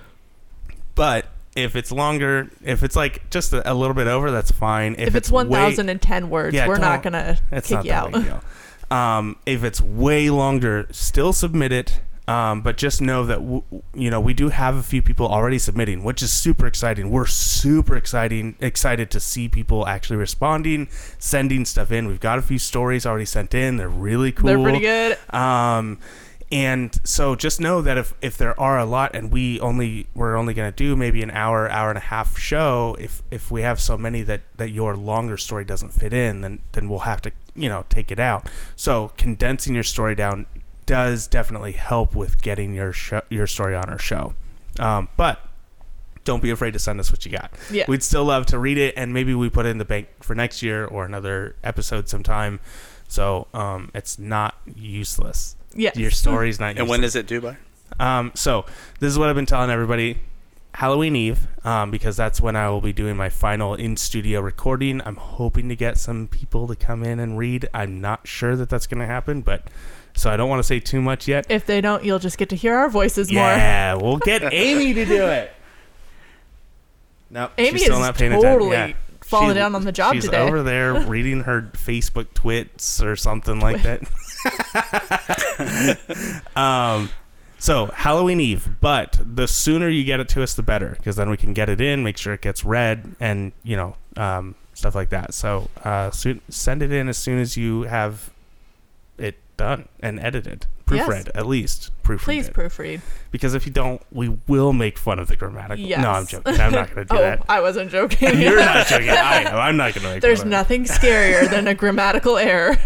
But if it's longer, if it's like just a, a little bit over, that's fine. If, if it's way- 1,010 words, Yeah, we're not going to kick not you out. big a deal. Um, if it's way longer, still submit it. Um, but just know that w- you know we do have a few people already submitting, which is super exciting. We're super exciting excited to see people actually responding, sending stuff in. We've got a few stories already sent in. They're really cool. They're pretty good. Um, and so just know that if, if there are a lot and we only we're only going to do maybe an hour hour and a half show if if we have so many that that your longer story doesn't fit in then then we'll have to you know take it out. So condensing your story down does definitely help with getting your show, your story on our show. Um, but don't be afraid to send us what you got. Yeah. we'd still love to read it and maybe we put it in the bank for next year or another episode sometime. So um, it's not useless Yes. your story's not And useless. when is it due by? um, so this is what I've been telling everybody. Halloween Eve, um, because that's when I will be doing my final in studio recording. I'm hoping to get some people to come in and read. I'm not sure that that's going to happen, but so I don't want to say too much yet. If they don't, you'll just get to hear our voices more. Yeah, we'll get Amy to do it. No, Amy she's still is not paying totally attention. Yeah. falling She- down on the job she's today. over there reading her Facebook twits or something like that. um, So Halloween Eve, but the sooner you get it to us, the better, because then we can get it in, make sure it gets read, and you know um, stuff like that. So uh, soon, send it in as soon as you have it done and edited, Yes. proofread at least, proofread Please it. proofread. because if you don't, we will make fun of the grammatical. Yes. No, I'm joking. I'm not going to do Oh, that. I wasn't joking. You're not joking. I know. I'm not going to make. There's fun of it. nothing scarier than a grammatical error.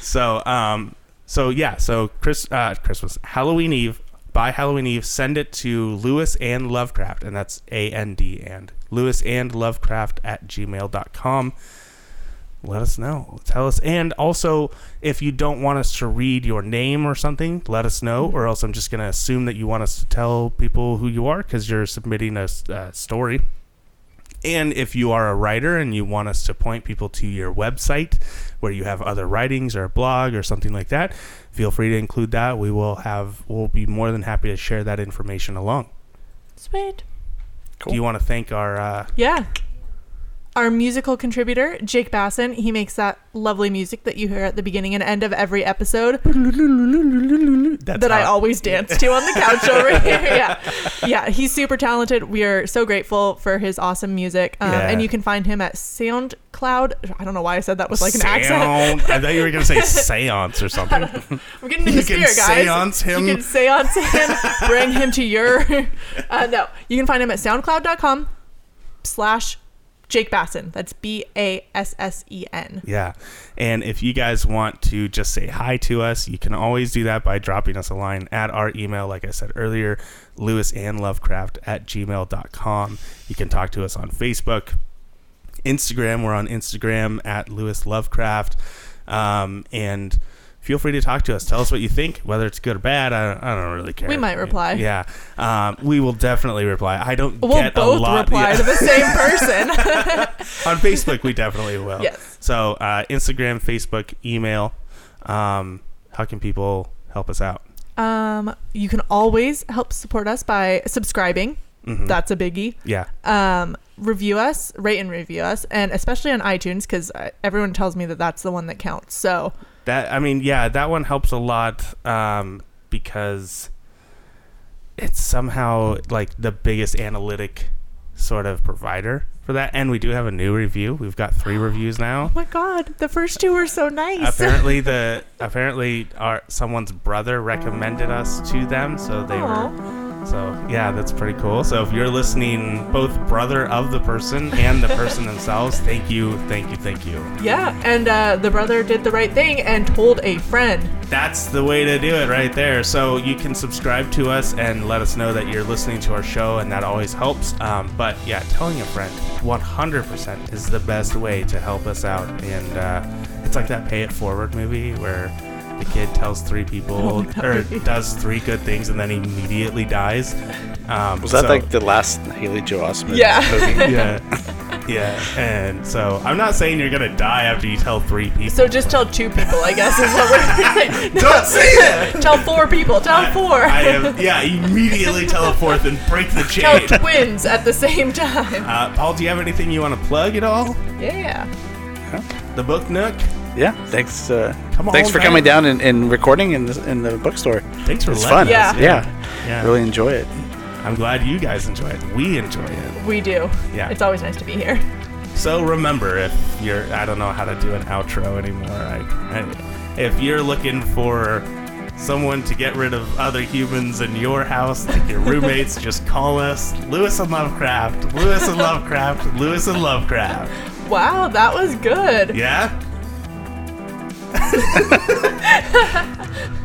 So, um, so yeah, so Chris, uh, Christmas, Halloween Eve. By Halloween Eve, send it to Lewis and Lovecraft, and that's A N D and Lewis and Lovecraft at gmail.com. Let us know. Tell us. And also, if you don't want us to read your name or something, let us know, or else I'm just going to assume that you want us to tell people who you are because you're submitting a uh, story. And if you are a writer and you want us to point people to your website where you have other writings or a blog or something like that, feel free to include that. We will have we'll be more than happy to share that information along. Sweet. Do you want to thank our uh, Yeah. Our musical contributor, Jake Bassen, he makes that lovely music that you hear at the beginning and end of every episode that's that I always dance to on the couch over here. Yeah. Yeah, he's super talented. We are so grateful for his awesome music. Um, Yeah. And you can find him at SoundCloud. I don't know why I said that was like an accent. I thought you were going to say seance or something. I'm getting in You the spirit, guys. seance him. You can seance him, bring him to your. Uh, no, you can find him at soundcloud.com slash Jake Bassen. That's B A S S E N. Yeah. And if you guys want to just say hi to us, you can always do that by dropping us a line at our email, like I said earlier, lewisandlovecraft at gmail.com. You can talk to us on Facebook, Instagram. We're on Instagram at Lewis Lovecraft. Um, and feel free to talk to us. Tell us what you think, whether it's good or bad. I don't, I don't really care. We might reply. Yeah. Um, we will definitely reply. I don't We'll get a both lot. reply yeah. to the same person. on Facebook, we definitely will. Yes. So uh, Instagram, Facebook, email. Um, how can people help us out? um, you can always help support us by subscribing. Mhm. That's a biggie. yeah, Um, review us, rate and review us, and especially on iTunes because everyone tells me that that's the one that counts. So that I mean, yeah, that one helps a lot um, because it's somehow like the biggest analytic sort of provider for that. And we do have a new review. We've got three reviews now. Oh my god, the first two were so nice. apparently the apparently our someone's brother recommended us to them so they Aw. were so yeah that's pretty cool. So if you're listening both brother of the person and the person themselves thank you thank you thank you. Yeah, and uh, the brother did the right thing and told a friend. that's the way to do it right there. So you can subscribe to us and let us know that you're listening to our show and that always helps. Um, but yeah telling a friend 100% is the best way to help us out. And uh, it's like that pay it forward movie where the kid tells three people Oh my or does three good things and then immediately dies um, Was that so- like the last Haley Joel Osment Yeah. movie? yeah yeah and so i'm not saying you're gonna die after you tell three people So just tell two people, I guess, is what we're saying. don't say that tell four people. Tell four. I am, yeah, immediately tell a fourth and break the chain. tell twins at the same time. Uh, Paul, do you have anything you want to plug at all? Yeah. The Book Nook? Yeah. Thanks. Uh, Come thanks for man. coming down and, and recording in the in the bookstore. Thanks for It's letting fun. us. Yeah. Yeah. Yeah. Really enjoy it. I'm glad you guys enjoy it. We enjoy it. We do. Yeah. It's always nice to be here. So remember, if you're, I don't know how to do an outro anymore. I, I, if you're looking for someone to get rid of other humans in your house, like your roommates, just call us Lewis and Lovecraft. Lewis and Lovecraft. Lewis and Lovecraft. Wow, that was good. Yeah? Ha ha ha!